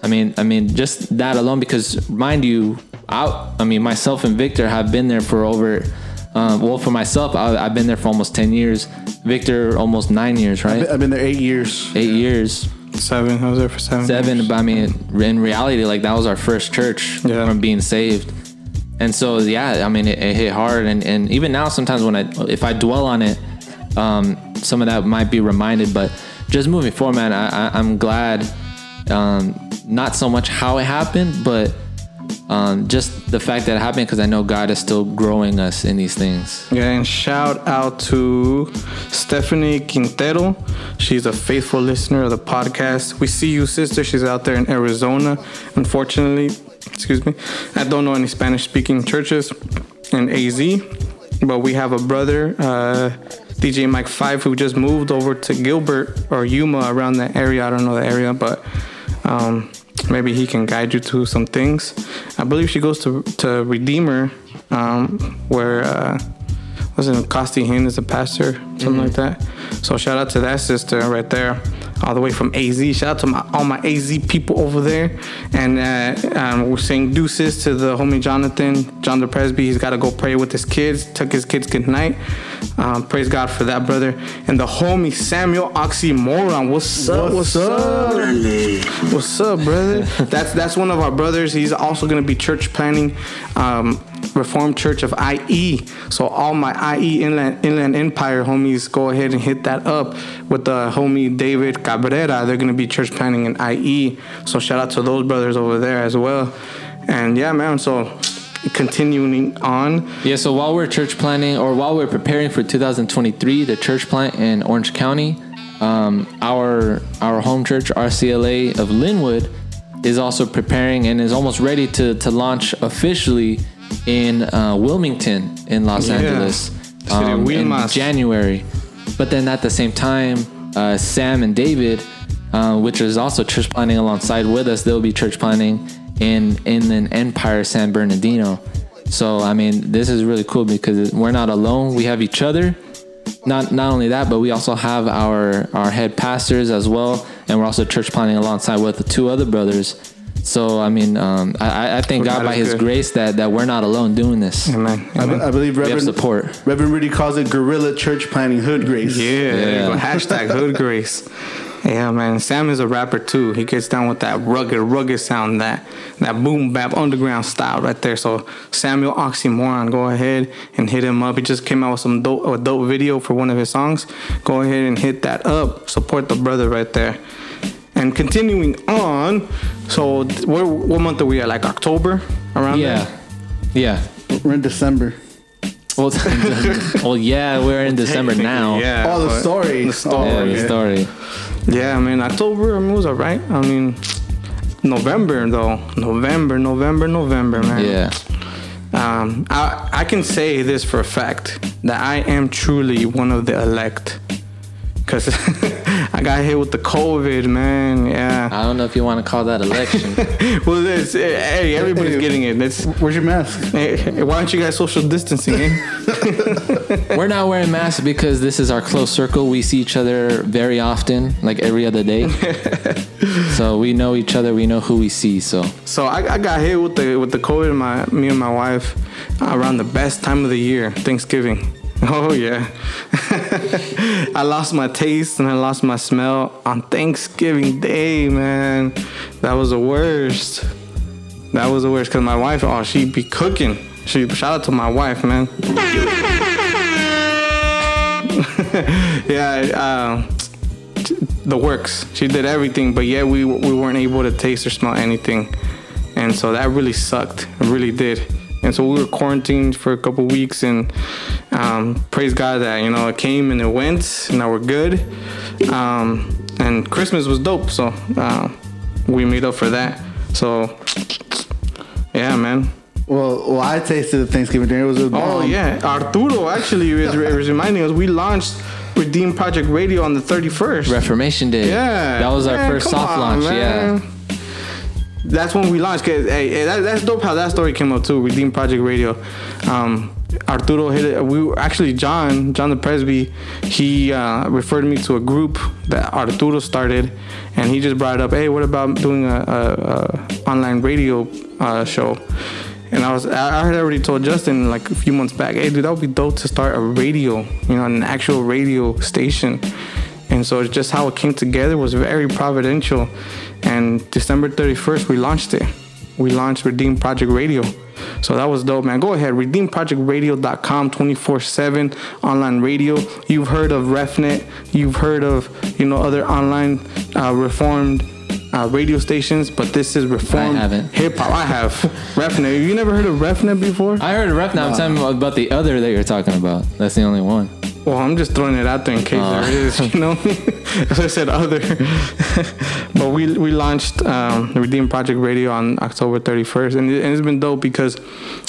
I mean, I mean, just that alone. Because mind you, I, I mean, myself and Victor have been there for over. Um, well, for myself, I, I've been there for almost ten years. Victor, almost nine years, right? I've been there eight years. Eight years, Seven. I was there for seven. seven. years. But I mean, in reality, like that was our first church Yeah. from being saved. And so, yeah, I mean, it, it hit hard. And, and even now, sometimes when I, if I dwell on it, um, some of that might be reminded. But just moving forward, man, I, I, I'm glad. Um, not so much how it happened, but um, just the fact that it happened because I know God is still growing us in these things. Yeah, and shout out to Stephanie Quintero. She's a faithful listener of the podcast. We see you, sister. She's out there in Arizona. Unfortunately, excuse me, I don't know any Spanish speaking churches in AZ, but we have a brother, uh, DJ Mike Five, who just moved over to Gilbert or Yuma around that area. I don't know the area, but um, maybe he can guide you to some things. I believe she goes to to Redeemer, um, where uh, was it Costi Hinn is a pastor, something like that. So shout out to that sister right there, all the way from AZ. Shout out to my, all my AZ people over there, and uh, um, we're saying deuces to the homie Jonathan, John the Presby. He's got to go pray with his kids. Took his kids good night. Um, praise God for that, brother. And the homie Samuel Oxymoron. What's up? What's, up? Órale. What's up, brother? (laughs) that's that's one of our brothers. He's also gonna be church planning um, Reformed Church of IE. So all my IE Inland, Inland Empire homies, go ahead and hit that up with the homie David Cabrera. They're gonna be church planning in IE. So shout out to those brothers over there as well. And yeah, man. So continuing on. Yeah, so while we're church planning or while we're preparing for 2023, the church plant in Orange County, um, our our home church, RCLA of Lynwood, is also preparing and is almost ready to, to launch officially in uh, Wilmington in Los Yeah. Angeles um, in. January. But then at the same time, uh, Sam and David, uh, which is also church planning alongside with us, they'll be church planning in Inland Empire San Bernardino. So I mean, this is really cool because we're not alone. We have each other. Not not only that, but we also have our our head pastors as well, and we're also church planning alongside with the two other brothers. So I mean, um, I, I thank God God by His good. grace that that we're not alone doing this. Amen. I, Amen. I believe We have Reverend support. Reverend Rudy calls it guerrilla church planning hood grace. Yeah, there. Yeah. hashtag Hood Grace. Yeah, man. Sam is a rapper too. He gets down with that rugged, rugged sound, that that boom bap underground style right there. So Samuel Oxymoron, go ahead and hit him up. He just came out with some dope, a dope video for one of his songs. Go ahead and hit that up. Support the brother right there. And continuing on, so th- what, what month are we at? Like October around Yeah, there? yeah. We're in December. Well, (laughs) well, yeah, we're in December now. Yeah. Oh, the story. The story. Yeah, the story. Yeah, I mean October I mean, was alright. I mean November though. November, November, November, man. Yeah. Um I I can say this for a fact that I am truly one of the elect. Cause (laughs) I got hit with the COVID, man. Yeah. I don't know if you want to call that election. (laughs) Well, it's, hey, everybody's getting it. It's, Where's your mask? hey, why aren't you guys social distancing? Eh? (laughs) we're not wearing masks because this is our close circle. We see each other very often, like every other day. (laughs) so we know each other. We know who we see. So So I, I got hit with the with the COVID. My me and my wife around the best time of the year, Thanksgiving. Oh yeah, (laughs) I lost my taste and I lost my smell on Thanksgiving Day, man. That was the worst. That was the worst because my wife, oh, she be cooking. She shout out to my wife, man. (laughs) yeah, uh, the works. She did everything, but yet we we weren't able to taste or smell anything, and so that really sucked. It really did. And so we were quarantined for a couple weeks, and um, praise God that you know it came and it went, and now we're good. Um, and Christmas was dope, so uh, we made up for that. So yeah, man. Well, well, I tasted the Thanksgiving dinner. It was a Oh yeah, Arturo actually is, is reminding us we launched Redeem Project Radio on the 31st. Reformation Day. Yeah, That was our first soft on, launch. man. Yeah. That's when we launched. Cause hey, hey, that, that's dope how that story came up too. Redeem Project Radio. Um, Arturo hit it. We were actually John, John the Presby. He uh, referred me to a group that Arturo started, and he just brought up, "Hey, what about doing a, a, a online radio uh, show?" And I was, I had already told Justin like a few months back, "Hey, dude, that would be dope to start a radio, you know, an actual radio station." And so just how it came together was very providential. And December 31st, we launched it. We launched Redeem Project Radio. So that was dope, man. Go ahead, redeemprojectradio.com 24 7 online radio. You've heard of RefNet, you've heard of, you know, other online uh, reformed uh, radio stations, but this is reformed hip hop. I have (laughs) RefNet. You never heard of RefNet before? I heard a ref now. I'm talking about the other that you're talking about. That's the only one. Well, I'm just throwing it out there in case Oh. there is, you know. (laughs) As I said, other. (laughs) but we we launched um, Redeem Project Radio on October 31st, and, it, and it's been dope because,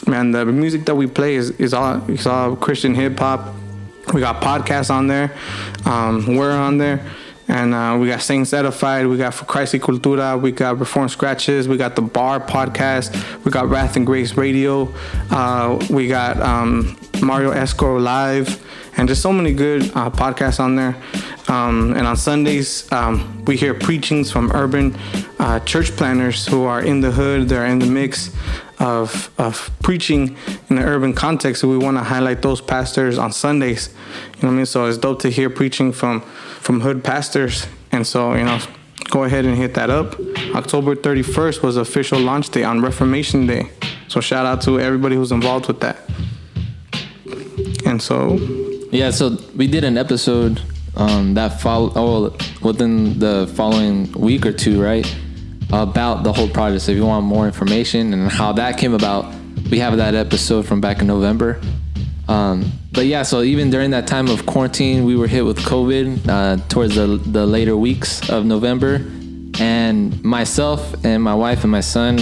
man, the music that we play is, is all is all Christian hip hop. We got podcasts on there. Um, we're on there. And uh, we got Saints Edified, we got For Christ y Cultura, we got Reform Scratches, we got the Bar podcast, we got Wrath and Grace Radio, uh, we got um, Mario Escrow Live, and just so many good uh, podcasts on there. Um, and on Sundays, um, we hear preachings from urban uh, church planners who are in the hood, they're in the mix of, of preaching in the urban context. So we want to highlight those pastors on Sundays. You know what I mean? So it's dope to hear preaching from from hood pastors. And so, you know, go ahead and hit that up. October 31st was official launch day on Reformation Day. So shout out to everybody who's involved with that. And so, Yeah, so we did an episode um, that follow oh, within the following week or two, right? About the whole project. So if you want more information and how that came about, we have that episode from back in November. Um, but yeah, so even during that time of quarantine, we were hit with COVID uh, towards the, the later weeks of November. And myself and my wife and my son,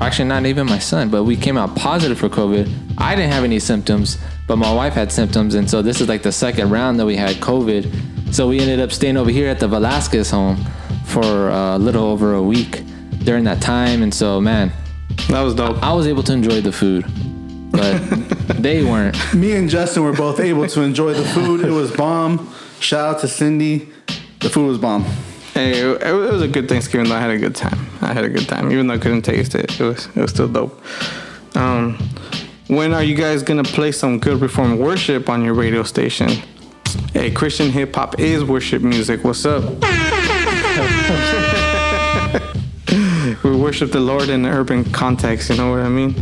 actually not even my son, but we came out positive for COVID. I didn't have any symptoms, but my wife had symptoms. And so this is like the second round that we had COVID. So we ended up staying over here at the Velasquez home for a little over a week during that time. And so, man, that was dope. I was able to enjoy the food, but (laughs) they weren't. Me and Justin were both able to enjoy the food. It was bomb. Shout out to Cindy. The food was bomb. Hey, it, it was a good Thanksgiving though. I had a good time. I had a good time, even though I couldn't taste it. It was it was still dope. Um, when are you guys gonna play some good reform worship on your radio station? Hey, Christian hip hop is worship music. What's up? (laughs) we worship the Lord in an urban context. You know what I mean?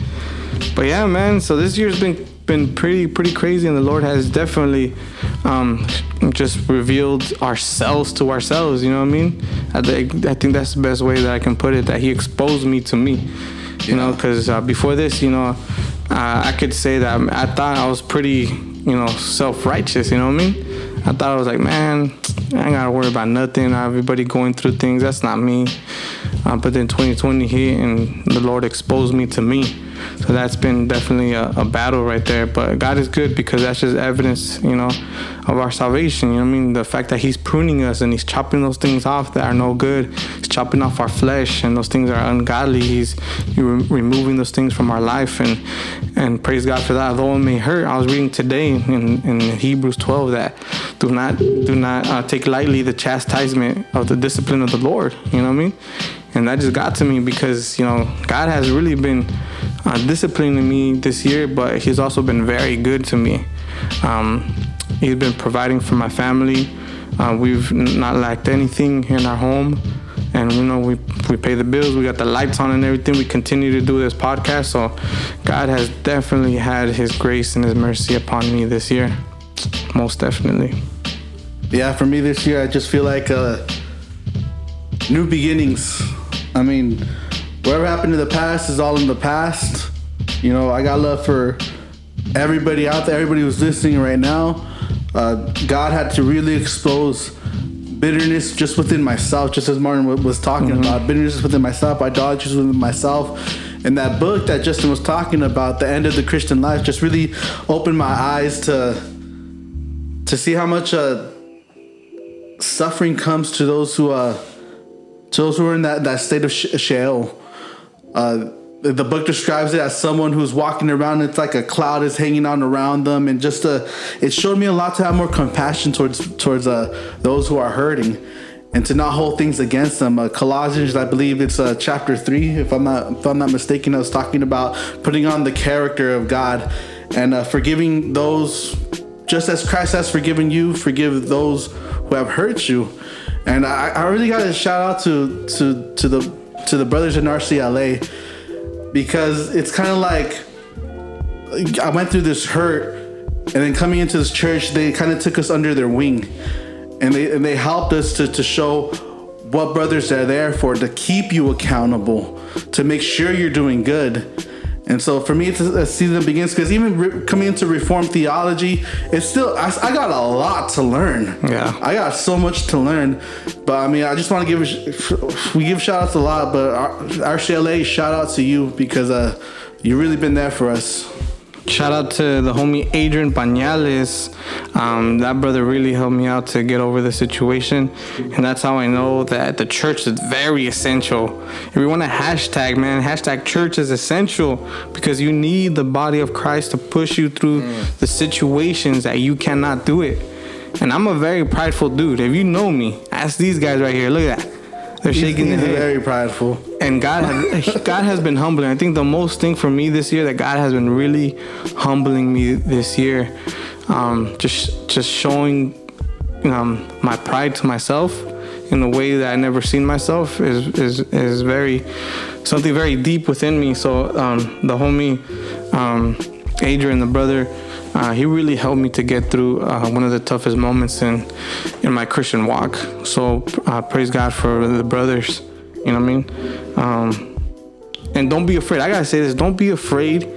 But yeah, man. So this year's been been pretty pretty crazy, and the Lord has definitely um, just revealed ourselves to ourselves. You know what I mean? I think that's the best way that I can put it. That He exposed me to me. You know, because uh, before this, you know, uh, I could say that I thought I was pretty, you know, self righteous. You know what I mean? I thought I was like, man, I ain't gotta worry about nothing. Everybody going through things. That's not me. Uh, but then 2020 hit, and the Lord exposed me to me. So that's been definitely a, a battle right there. But God is good because that's just evidence, you know, of our salvation. You know I mean? The fact that He's pruning us and He's chopping those things off that are no good. He's chopping off our flesh and those things are ungodly. He's re- removing those things from our life and and praise God for that. Though it may hurt, I was reading today in, in Hebrews 12 that do not do not uh, take lightly the chastisement of the discipline of the Lord. You know what I mean? and that just got to me because you know God has really been uh, disciplining me this year, but He's also been very good to me. Um, he's been providing for my family. Uh, we've not lacked anything in our home, and you know we we pay the bills. We got the lights on and everything. We continue to do this podcast, so God has definitely had His grace and His mercy upon me this year, most definitely. Yeah, for me this year, I just feel like uh, new beginnings. I mean, whatever happened in the past is all in the past. You know, I got love for everybody out there, everybody who's listening right now. Uh, God had to really expose bitterness just within myself, just as Martin wa- was talking about bitterness within myself, idolatry within myself. And that book that Justin was talking about, The End of the Christian Life, just really opened my eyes to to see how much uh, suffering comes to those who uh to those who are in that that state of sh- Sheol. Uh, the book describes it as someone who's walking around. It's like a cloud is hanging on around them, and just uh, it showed me a lot to have more compassion towards towards uh, those who are hurting, and to not hold things against them. Uh, Colossians, I believe it's uh, chapter three, if I'm not if I'm not mistaken, I was talking about putting on the character of God and uh, forgiving those just as Christ has forgiven you, forgive those who have hurt you. And I, I really got to shout out to to to the to the brothers in RCLA because it's kind of like I went through this hurt, and then coming into this church, they kind of took us under their wing, and they and they helped us to to show what brothers are there for to keep you accountable, to make sure you're doing good. And so for me, it's a, season that begins because even re- coming into Reformed theology, it's still I, I got a lot to learn. Yeah. I got so much to learn, but I mean, I just want to give sh- we give shout outs a lot, but our, our CLA shout out to you because uh, you really been there for us. Shout out to the homie Adrian Pañales. Um, that brother really helped me out to get over the situation. And that's how I know that the church is very essential. If you want to hashtag, man, hashtag church is essential because you need the body of Christ to push you through the situations that you cannot do it. And I'm a very prideful dude. If you know me, ask these guys right here. Look at that. They're shaking their head very prideful. and God has, (laughs) God has been humbling. I think the most thing for me this year that God has been really humbling me this year, um, just just showing um, my pride to myself in a way that I never seen myself is is is very something very deep within me. So um, the homie um, Adrian, the brother, uh, he really helped me to get through uh, one of the toughest moments in in my Christian walk. So uh, praise God for the brothers. You know what I mean? Um, and don't be afraid. I gotta say this: don't be afraid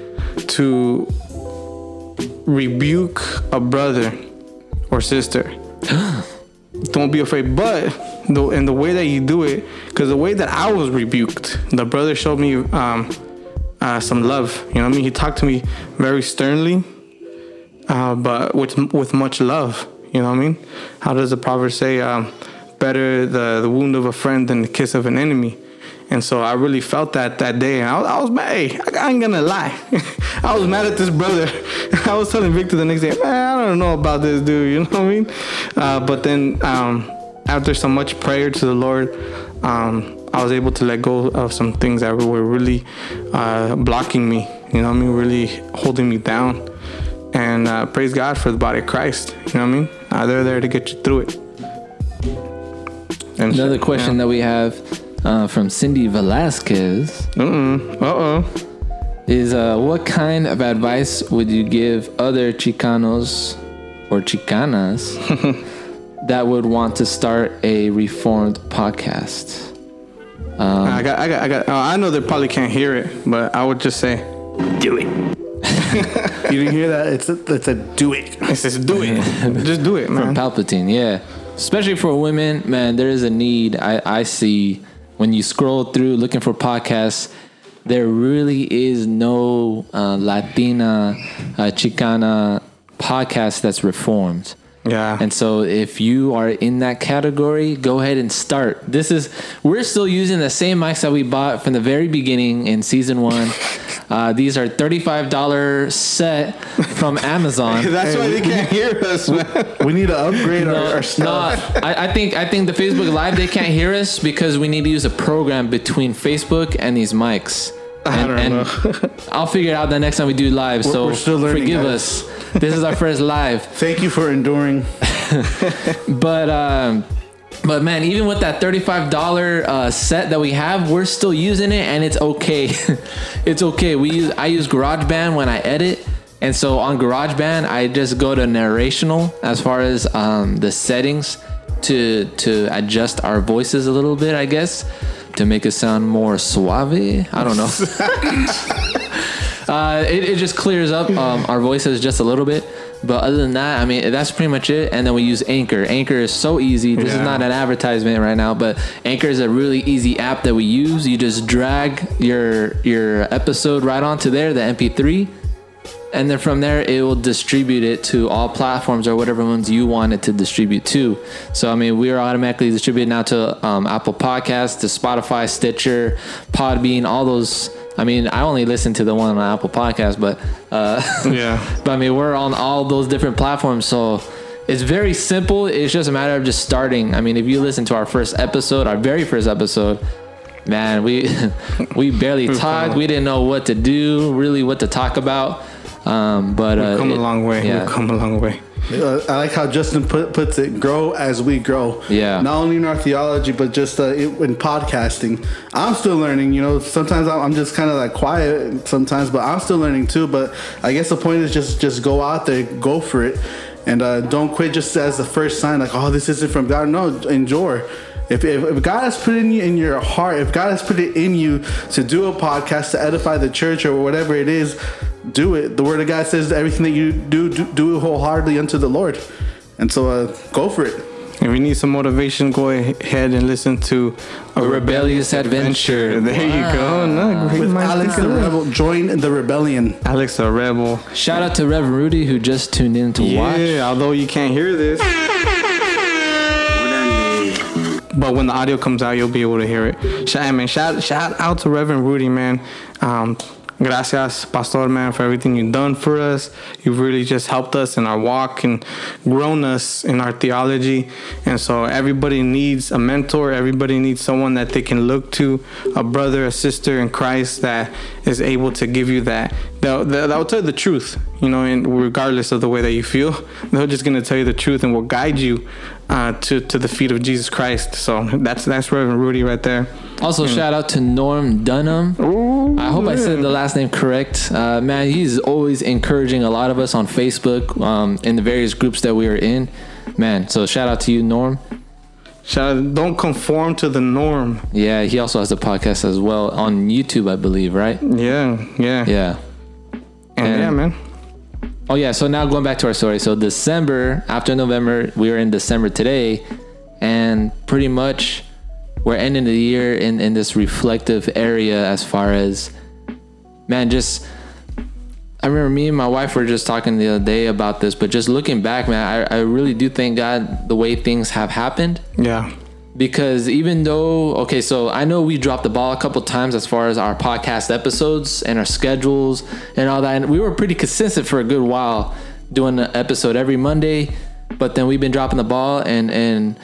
to rebuke a brother or sister. (gasps) don't be afraid. But the in the way that you do it, because the way that I was rebuked, the brother showed me um, uh, some love. You know what I mean? He talked to me very sternly, uh, but with with much love. You know what I mean? How does the proverb say? Um, better the, the wound of a friend than the kiss of an enemy. And so I really felt that that day, and I was, I was mad. Hey, I ain't gonna lie, (laughs) I was mad at this brother. (laughs) I was telling Victor the next day, man, I don't know about this dude. (laughs) You know what I mean? Uh, but then um, after so much prayer to the Lord, um, I was able to let go of some things that were really uh, blocking me. You know what I mean? Really holding me down. And uh, praise God for the body of Christ. You know what I mean? Uh, they're there to get you through it. And Another so- question yeah. that we have uh, from Cindy Velasquez Uh-oh. is uh, what kind of advice would you give other Chicanos or Chicanas (laughs) that would want to start a reformed podcast? I got, I got, I got. Oh, I know they probably can't hear it, but I would just say, Do it. (laughs) You didn't hear that? It's a, it's a do it. it's just do it. just do it, man. Palpatine, yeah. Especially for women, man, there is a need I, I see when you scroll through looking for podcasts. There really is no uh, Latina, uh, Chicana podcast that's reformed. Yeah. And so if you are in that category, go ahead and start. This is we're still using the same mics that we bought from the very beginning in season one. (laughs) Uh, these are thirty-five dollar set from (laughs) Amazon. That's why they can't hear us, man. We need to upgrade our, our No. I, I think I think the Facebook Live they can't hear us because we need to use a program between Facebook and these mics. And, don't and know. (laughs) I'll figure it out the next time we do live. so we're still learning, forgive guys. us. This is our first live. Thank you for enduring. (laughs) But um, but man, even with that thirty-five dollar uh, set that we have, we're still using it, and it's okay. (laughs) it's okay. We use I use GarageBand when I edit, and so on GarageBand, I just go to narrational as far as um, the settings to to adjust our voices a little bit, I guess, to make it sound more suave. I don't know. (laughs) (laughs) Uh, it, it just clears up um, our voices just a little bit. But other than that, I mean, that's pretty much it. And then we use Anchor. Anchor is so easy. This is not an advertisement right now, but Anchor is a really easy app that we use. You just drag your your episode right onto there, the MP3, and then from there it will distribute it to all platforms or whatever ones you want it to distribute to. So I mean, we are automatically distributed now to um, Apple Podcasts, to Spotify, Stitcher, Podbean, all those. I mean, I only listen to the one on Apple Podcast, but uh, (laughs) Yeah. (laughs) but I mean, we're on all those different platforms, so. It's very simple. It's just a matter of just starting. I mean, if you listen to our first episode, our very first episode, man, we (laughs) we barely talked. We didn't know what to do, really, what to talk about. Um, but uh, We've come a long way. Yeah. We've come a long way. I like how Justin put, puts it: "Grow as we grow." Yeah. Not only in our theology, but just uh, in in podcasting. I'm still learning. You know, sometimes I'm I'm just kind of like quiet sometimes, but I'm still learning too. But I guess the point is just just go out there, go for it, and uh, don't quit just as the first sign. Like, oh, this isn't from God. No, enjoy. If, if, if God has put in you in your heart, if God has put it in you to do a podcast to edify the church or whatever it is, do it. The Word of God says everything that you do, do, do it wholeheartedly unto the Lord. And so uh, go for it. If you need some motivation, go ahead and listen to A Rebellious Adventure. There you go. No, great With Alex the. Rebel, join the rebellion. Alex the Rebel. Shout out to Reverend Rudy who just tuned in to watch. Yeah, although you can't hear this, but when the audio comes out, you'll be able to hear it. Shout, man, shout, shout out to Reverend Rudy, man. Um, gracias, Pastor, man, for everything you've done for us. You've really just helped us in our walk and grown us in our theology. And so everybody needs a mentor. Everybody needs someone that they can look to, a brother, a sister in Christ that is able to give you that. They'll, they'll tell you the truth, you know, and regardless of the way that you feel, (laughs) they're just going to tell you the truth and will guide you uh, to, to the feet of Jesus Christ. So that's, that's Reverend Rudy right there. Also, shout out to Norm Dunham. I hope I said the last name correct. Uh, man, he's always encouraging a lot of us on Facebook, um, in the various groups that we are in. Man, so shout out to you, Norm. Shout out, don't conform to the norm. Yeah, he also has a podcast as well on YouTube, I believe, right? Yeah, yeah, Yeah. and, And- yeah, man. Oh yeah, so now going back to our story. So December after November, we are in December today, and pretty much we're ending the year in in this reflective area as far as man, just I remember me and my wife were just talking the other day about this, but just looking back, man, I, I really do thank God the way things have happened Yeah, because even though okay so i know we dropped the ball a couple times as far as our podcast episodes and our schedules and all that and we were pretty consistent for a good while doing an episode every monday but then we've been dropping the ball and and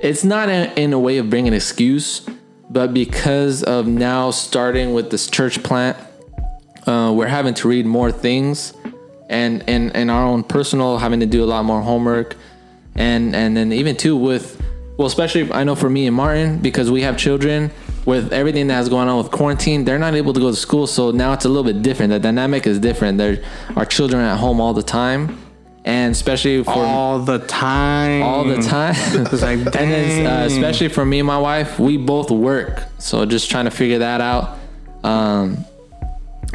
it's not in, in a way of bringing an excuse but because of now starting with this church plant uh, we're having to read more things and and and our own personal having to do a lot more homework and and then even too with well especially i know for me and martin because we have children with everything that's going on with quarantine they're not able to go to school so now it's a little bit different the dynamic is different they're our children are at home all the time and especially for all the time. all the time. (laughs) Like, (laughs) and then, uh, especially for me and my wife, we both work, so just trying to figure that out. Um,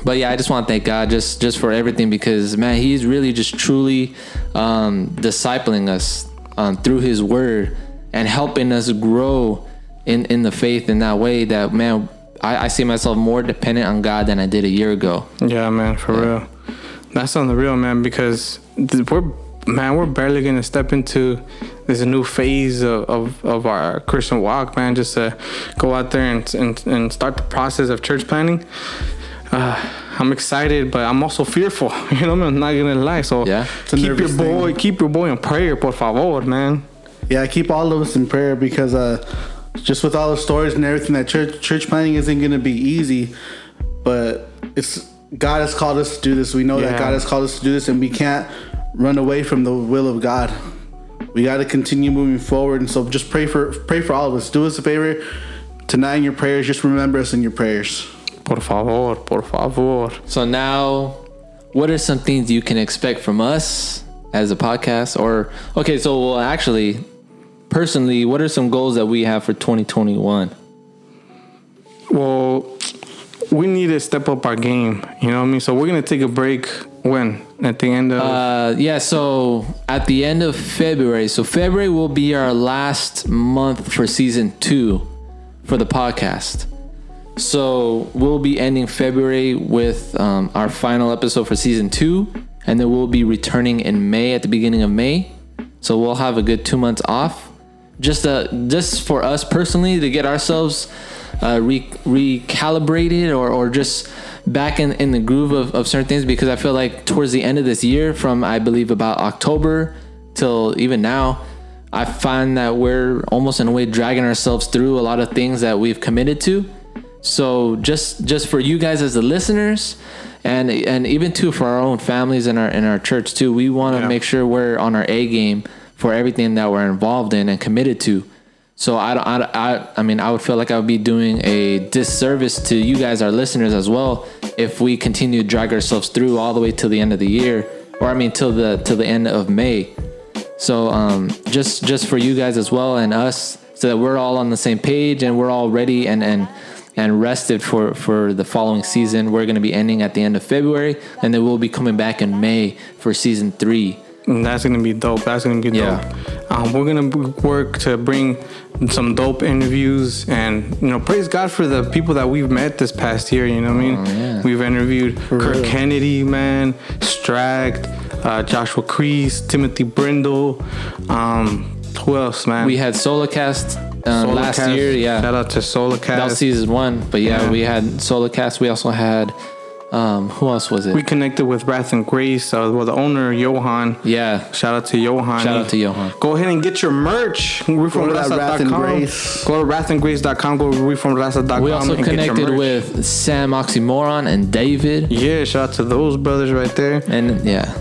but yeah, I just want to thank God just just for everything because man, He's really just truly um, discipling us um, through His Word and helping us grow in in the faith in that way. That man, I, I see myself more dependent on God than I did a year ago. Yeah, man, for real. That's on the real, man, because we're man, we're barely gonna step into this new phase of, of, of our Christian walk, man. Just to go out there and, and and start the process of church planning. Uh, I'm excited, but I'm also fearful. (laughs) You know, I'm not gonna lie. So Yeah. Keep your nervous thing. boy, keep your boy in prayer, por favor, man. Yeah, I keep all of us in prayer because uh, just with all the stories and everything, that church church planning isn't going to be easy. But it's God has called us to do this. We know Yeah. that God has called us to do this, and we can't run away from the will of God. We got to continue moving forward, and so just pray for pray for all of us. Do us a favor tonight in your prayers. Just remember us in your prayers. Por favor, por favor. So now, what are some things you can expect from us as a podcast? Or okay, so well, actually, personally, what are some goals that we have for 2021? Well, we need to step up our game. You know what I mean? So we're gonna take a break when at the end of Uh, yeah, so at the end of February, so February will be our last month for season two for the podcast. So we'll be ending February with um, our final episode for season two, and then we'll be returning in May at the beginning of May. So we'll have a good two months off, just uh, just for us personally to get ourselves uh, re- recalibrated or, or just back in, in the groove of, of certain things because I feel like towards the end of this year, from I believe about October till even now, I find that we're almost in a way dragging ourselves through a lot of things that we've committed to. So just just for you guys as the listeners, and and even too for our own families and our in our church too, we want to Yeah. make sure we're on our A game for everything that we're involved in and committed to. So I I, I, I mean, I would feel like I would be doing a disservice to you guys, our listeners, as well, if we continue to drag ourselves through all the way till the end of the year, or I mean, till the till the end of May. So um, just just for you guys as well and us, so that we're all on the same page and we're all ready and and and rested for for the following season. We're going to be ending at the end of February, and then we'll be coming back in May for season three. And that's gonna be dope. That's gonna be Yeah. dope. Um, we're gonna work to bring some dope interviews, and you know, praise God for the people that we've met this past year. You know what I mean? Oh, yeah. We've interviewed Kirk Kennedy, man, Stragged, uh, Joshua Crease, Timothy Brindle. Um, who else, man? We had Solocast uh, last year, yeah. Shout out to Solocast. That was season one, but yeah, Yeah. we had Solocast. We also had Um, who else was it? We connected with Wrath and Grace. Uh, well, the owner Johan. yeah. Shout out to Johan. Shout out to Johan. Go ahead and get your merch. We're from to that Wrath and Grace. Go to wrathandgrace.com. Go to we from Rasa.com. We also and get your connected with Sam Oxymoron and David. Yeah, shout out to those brothers right there. And yeah,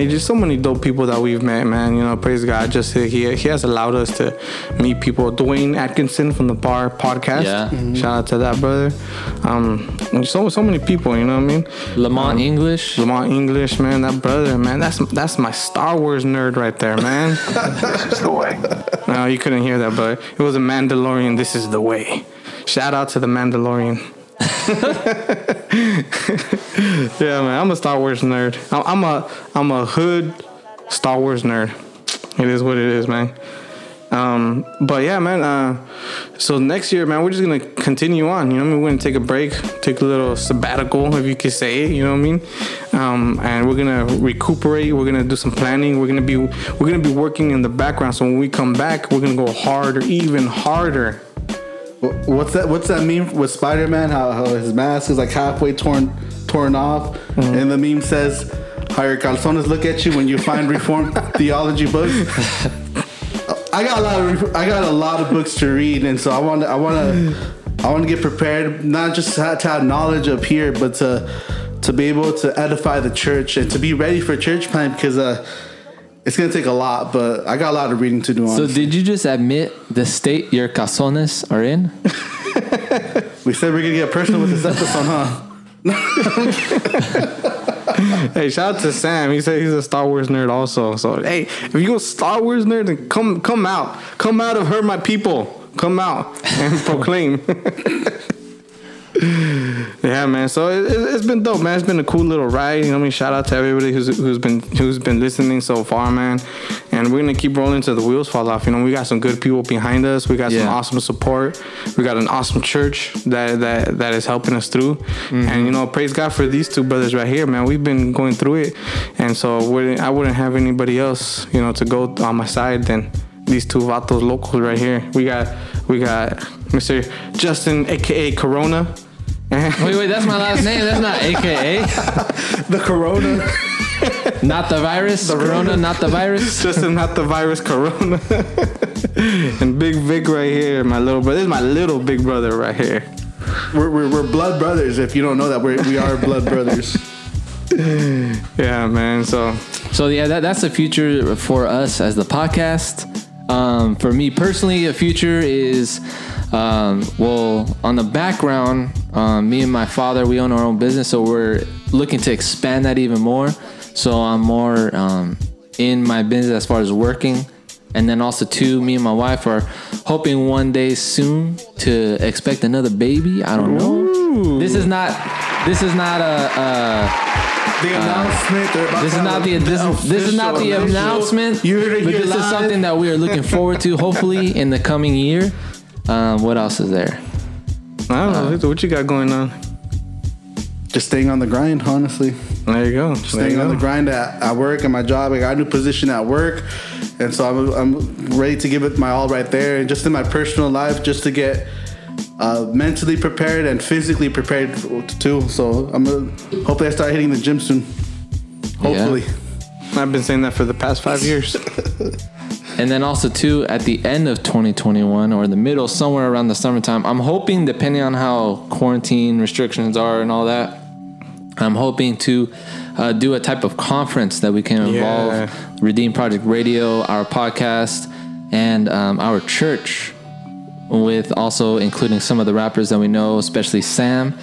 And just so many dope people that we've met, man. You know, praise God. Just he he has allowed us to meet people. Dwayne Atkinson from the Bar Podcast. Yeah. Mhm. Shout out to that brother. Um, so so many people. You know what I mean? Lamont English. Lamont English, man. That brother, man. That's that's my Star Wars nerd right there, man. (laughs) This is the way. no, you couldn't hear that, but it was a Mandalorian. This is the way. Shout out to the Mandalorian. (laughs) yeah, man. I'm a Star Wars nerd. I'm- a I'm a hood Star Wars nerd. It is what it is, man. Um, but yeah, man. Uh, so next year, man, we're just gonna continue on. You know, I mean, we're gonna take a break, take a little sabbatical, if you could say it. You know what I mean? Um, and we're gonna recuperate. We're gonna do some planning. We're gonna be we're gonna be working in the background. So when we come back, we're gonna go harder, even harder. Wh- What's that? What's that meme with Spider Man? How, how his mask is like halfway torn torn off, Mm-hmm. and the meme says, "How your calzones look at you when you find Reformed (laughs) theology books." (laughs) I got a lot of I got a lot of books to read, and so I want to I want to I want to get prepared, not just to have, to have knowledge up here, but to to be able to edify the church and to be ready for church plan because uh, it's gonna take a lot. But I got a lot of reading to do on. So did you just admit the state your calzones are in? (laughs) we said we're gonna get personal with this episode, huh? (laughs) Hey, shout out to Sam. He said he's a Star Wars nerd also. So hey, if you a Star Wars nerd, then come come out, come out of her, my people. Come out and (laughs) proclaim. Yeah, man. So it, it, it's been dope, man. It's been a cool little ride. You know, what I mean, shout out to everybody who's who's been who's been listening so far, man. And we're gonna keep rolling till the wheels fall off. You know, we got some good people behind us. We got some awesome support. We got an awesome church that that that is helping us through. Mm-hmm. And you know, praise God for these two brothers right here, man. We've been going through it, and so I wouldn't have anybody else, you know, to go on my side than these two vatos locals right here. We got we got Mr. Justin, aka Corona. (laughs) Wait, wait, that's my last name. That's not AKA. The Corona. Not the virus. The Corona, not the virus. Justin, not the virus, Corona. (laughs) and Big Vic right here, my little brother. This is my little big brother right here. We're, we're, we're blood brothers. If you don't know that, we're, we are blood brothers. (laughs) Yeah, man. So So yeah, that, that's the future for us as the podcast. Um, for me personally, a future is um, well on the background. Um, me and my father, we own our own business, so we're looking to expand that even more. So I'm more um, in my business as far as working, and then also too, me and my wife are hoping one day soon to expect another baby. I don't know. This is not. This is not a. a The announcement. they're this is not the this, is- this is not the announcement. You heard it but this is something that we are looking forward to. Hopefully, in the coming year. Um, what else is there? I don't know what you got going on. Just staying on the grind, honestly. There you go. There Staying you on the grind at, at work and my job. I got a new position at work. And so I'm, I'm ready to give it my all right there. And just in my personal life, just to get uh, mentally prepared and physically prepared too. So I'm gonna, hopefully I start hitting the gym soon. Hopefully. I've been saying that for the past five years. (laughs) And then also too, at the end of 2021 or the middle, somewhere around the summertime, I'm hoping, depending on how quarantine restrictions are and all that, I'm hoping to uh, do a type of conference that we can involve Yeah. Redeem Project Radio, our podcast, and um, our church, with also including some of the rappers that we know, especially Sam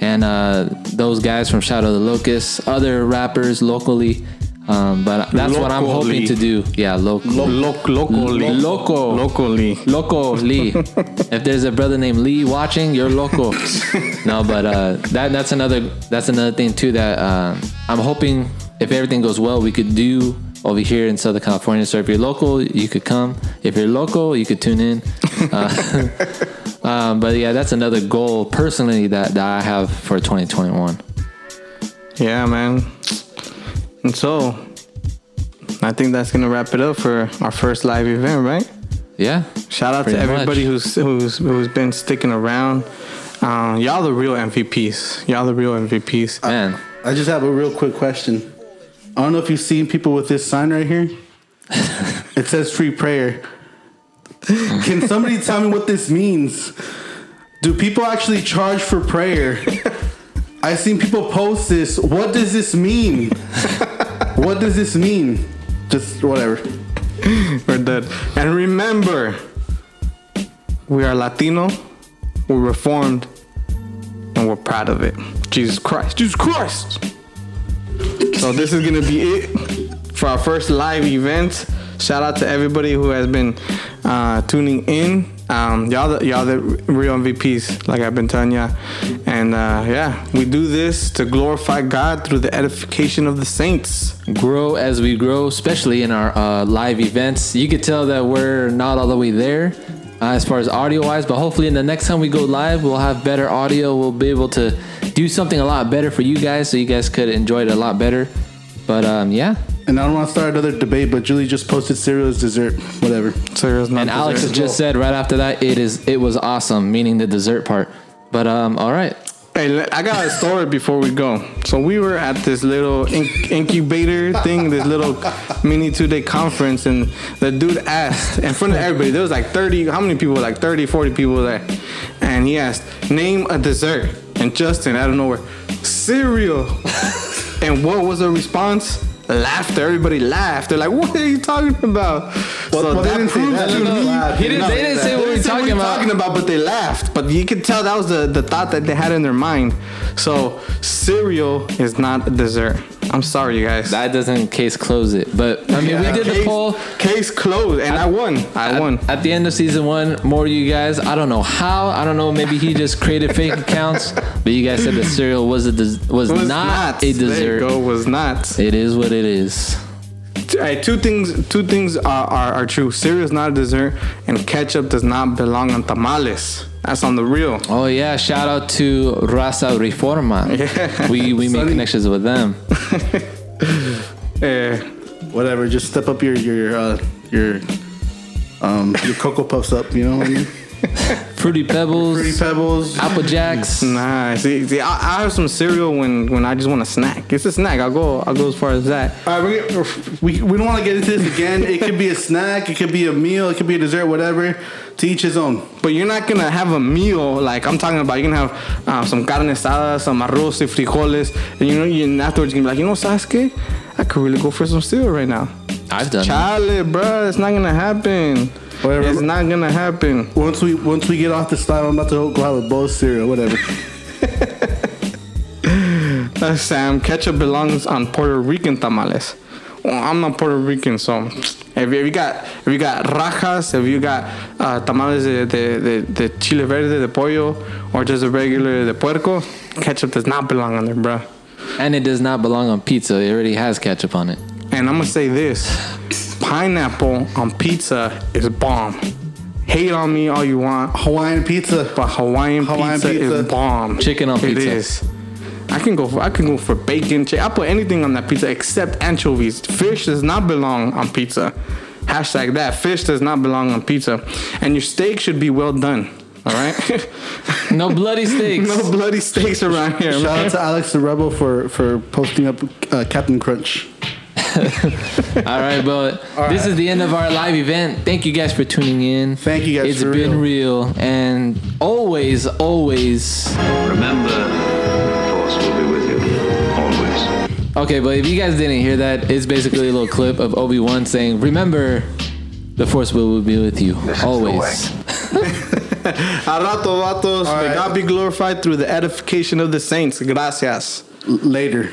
and uh, those guys from Shadow of the Locust, other rappers locally. Um, but that's what I'm hoping to do. Yeah, local. Loc- locally. Loco. Locally. Loco Lee. (laughs) if there's a brother named Lee watching, you're loco. (laughs) no, but uh, that that's another that's another thing too that uh, I'm hoping if everything goes well, we could do over here in Southern California. So if you're local, you could come. If you're local, you could tune in. (laughs) Uh, um, but yeah, that's another goal personally that, that I have for 2021. Yeah, man. And so, I think that's gonna wrap it up for our first live event, right? Yeah. Shout out to everybody much. who's who's who's been sticking around. Um, y'all the real MVPs. Y'all the real MVPs. Man, I just have a real quick question. I don't know if you've seen people with this sign right here. (laughs) it says free prayer. Can somebody tell me what this means? Do people actually charge for prayer? (laughs) I've seen people post this. What does this mean? (laughs) what does this mean? Just whatever. We're dead. And remember, we are Latino, we're reformed, and we're proud of it. Jesus Christ. Jesus Christ. So this is gonna be it for our first live event. Shout out to everybody who has been uh, tuning in. Um, y'all, the, y'all the real MVPs, like I've been telling y'all. And uh, yeah, we do this to glorify God through the edification of the saints. grow as we grow, especially in our uh, live events. You could tell that we're not all the way there uh, as far as audio wise, but hopefully, in the next time we go live, we'll have better audio. We'll be able to do something a lot better for you guys so you guys could enjoy it a lot better. But um, yeah, And I don't want to start another debate, but Julie just posted cereal as dessert. Whatever. Cereal's not and Alex has dessert. just said right after that, it is it was awesome, meaning the dessert part. But um, all right, Hey, I got a story before we go. So we were at this little inc- incubator thing, this little mini two-day conference, and the dude asked in front of everybody. There was like 30. How many people? Like 30, 40 people there. And he asked, "Name a dessert." And Justin, out of nowhere, cereal. and what was the response? Laughter. Everybody laughed. They're like, "What are you talking about?" Well, well, they didn't say proves that. to No, no, me- no. He didn't- they didn't say what they we're talking about. talking about, but they laughed. But you could tell that was the, the thought that they had in their mind. So cereal is not a dessert. I'm sorry, you guys. that doesn't case close it. But I mean, we did the case, poll. Case closed, and I, won. I At- won. At, the end of season one, more you guys. I don't know how. I don't know. Maybe he just created fake (laughs) accounts. But you guys said the cereal was a des- was, Was not, a There you dessert. go. Was not. It is what it is. Hey, two things. Two things are, are, are true. Cereal is not a dessert, and ketchup does not belong on tamales. That's on the real. Oh yeah! Shout out to Raza Reforma. (laughs) Yeah. We we make connections with them. (laughs) Eh, Whatever. Just step up your your uh, your um your cocoa puffs up. You know what I mean? (laughs) (laughs) Fruity Pebbles, Fruity Pebbles. Apple Jacks. Nah, see, see I, I have some cereal when, when I just want a snack. It's a snack. I'll go. I'll go as far as that. All right, we, we, we don't want to get into this again. It could be a snack, it could be a meal, it could be a dessert, whatever. To each his own. But you're not gonna have a meal like I'm talking about. You're gonna have uh, some carne asada, some arroz y frijoles, and you know, you, and afterwards you're gonna be like, you know, Sasuke, I could really go for some cereal right now. I've done. it. Chale, bro, it's not gonna happen. Whatever. It's not gonna happen. Once we once we get off the live, I'm about to go have a bowl of cereal, whatever. (laughs) Uh, Sam, ketchup belongs on Puerto Rican tamales. Well, I'm not Puerto Rican, so if you, if you got if you got rajas, if you got uh, tamales de, de, de, de chile verde de pollo, or just a regular de puerco, ketchup does not belong on there, bro. And it does not belong on pizza. It already has ketchup on it. And I'm gonna say this: pineapple on pizza is bomb. Hate on me all you want, Hawaiian pizza. but Hawaiian, Hawaiian pizza, pizza. is bomb. Chicken on It pizza. is. I can go. For, I can go for bacon. Chick- I put anything on that pizza except anchovies. Fish does not belong on pizza. Hashtag that. Fish does not belong on pizza. And your steak should be well done. All right. (laughs) No bloody steaks. (laughs) no bloody steaks around here. Shout man. out to Alex the Rebel for for posting up uh, Captain Crunch. All right, but this is the end of our live event. Thank you guys for tuning in. Thank you guys It's for been real. and always, always. Remember, the Force will be with you. Always. Okay, but if you guys didn't hear that, it's basically a little clip of Obi Wan saying, "Remember, the Force will be with you This always." (laughs) A rato, vatos. May. God be glorified through the edification of the saints. Gracias. L- later.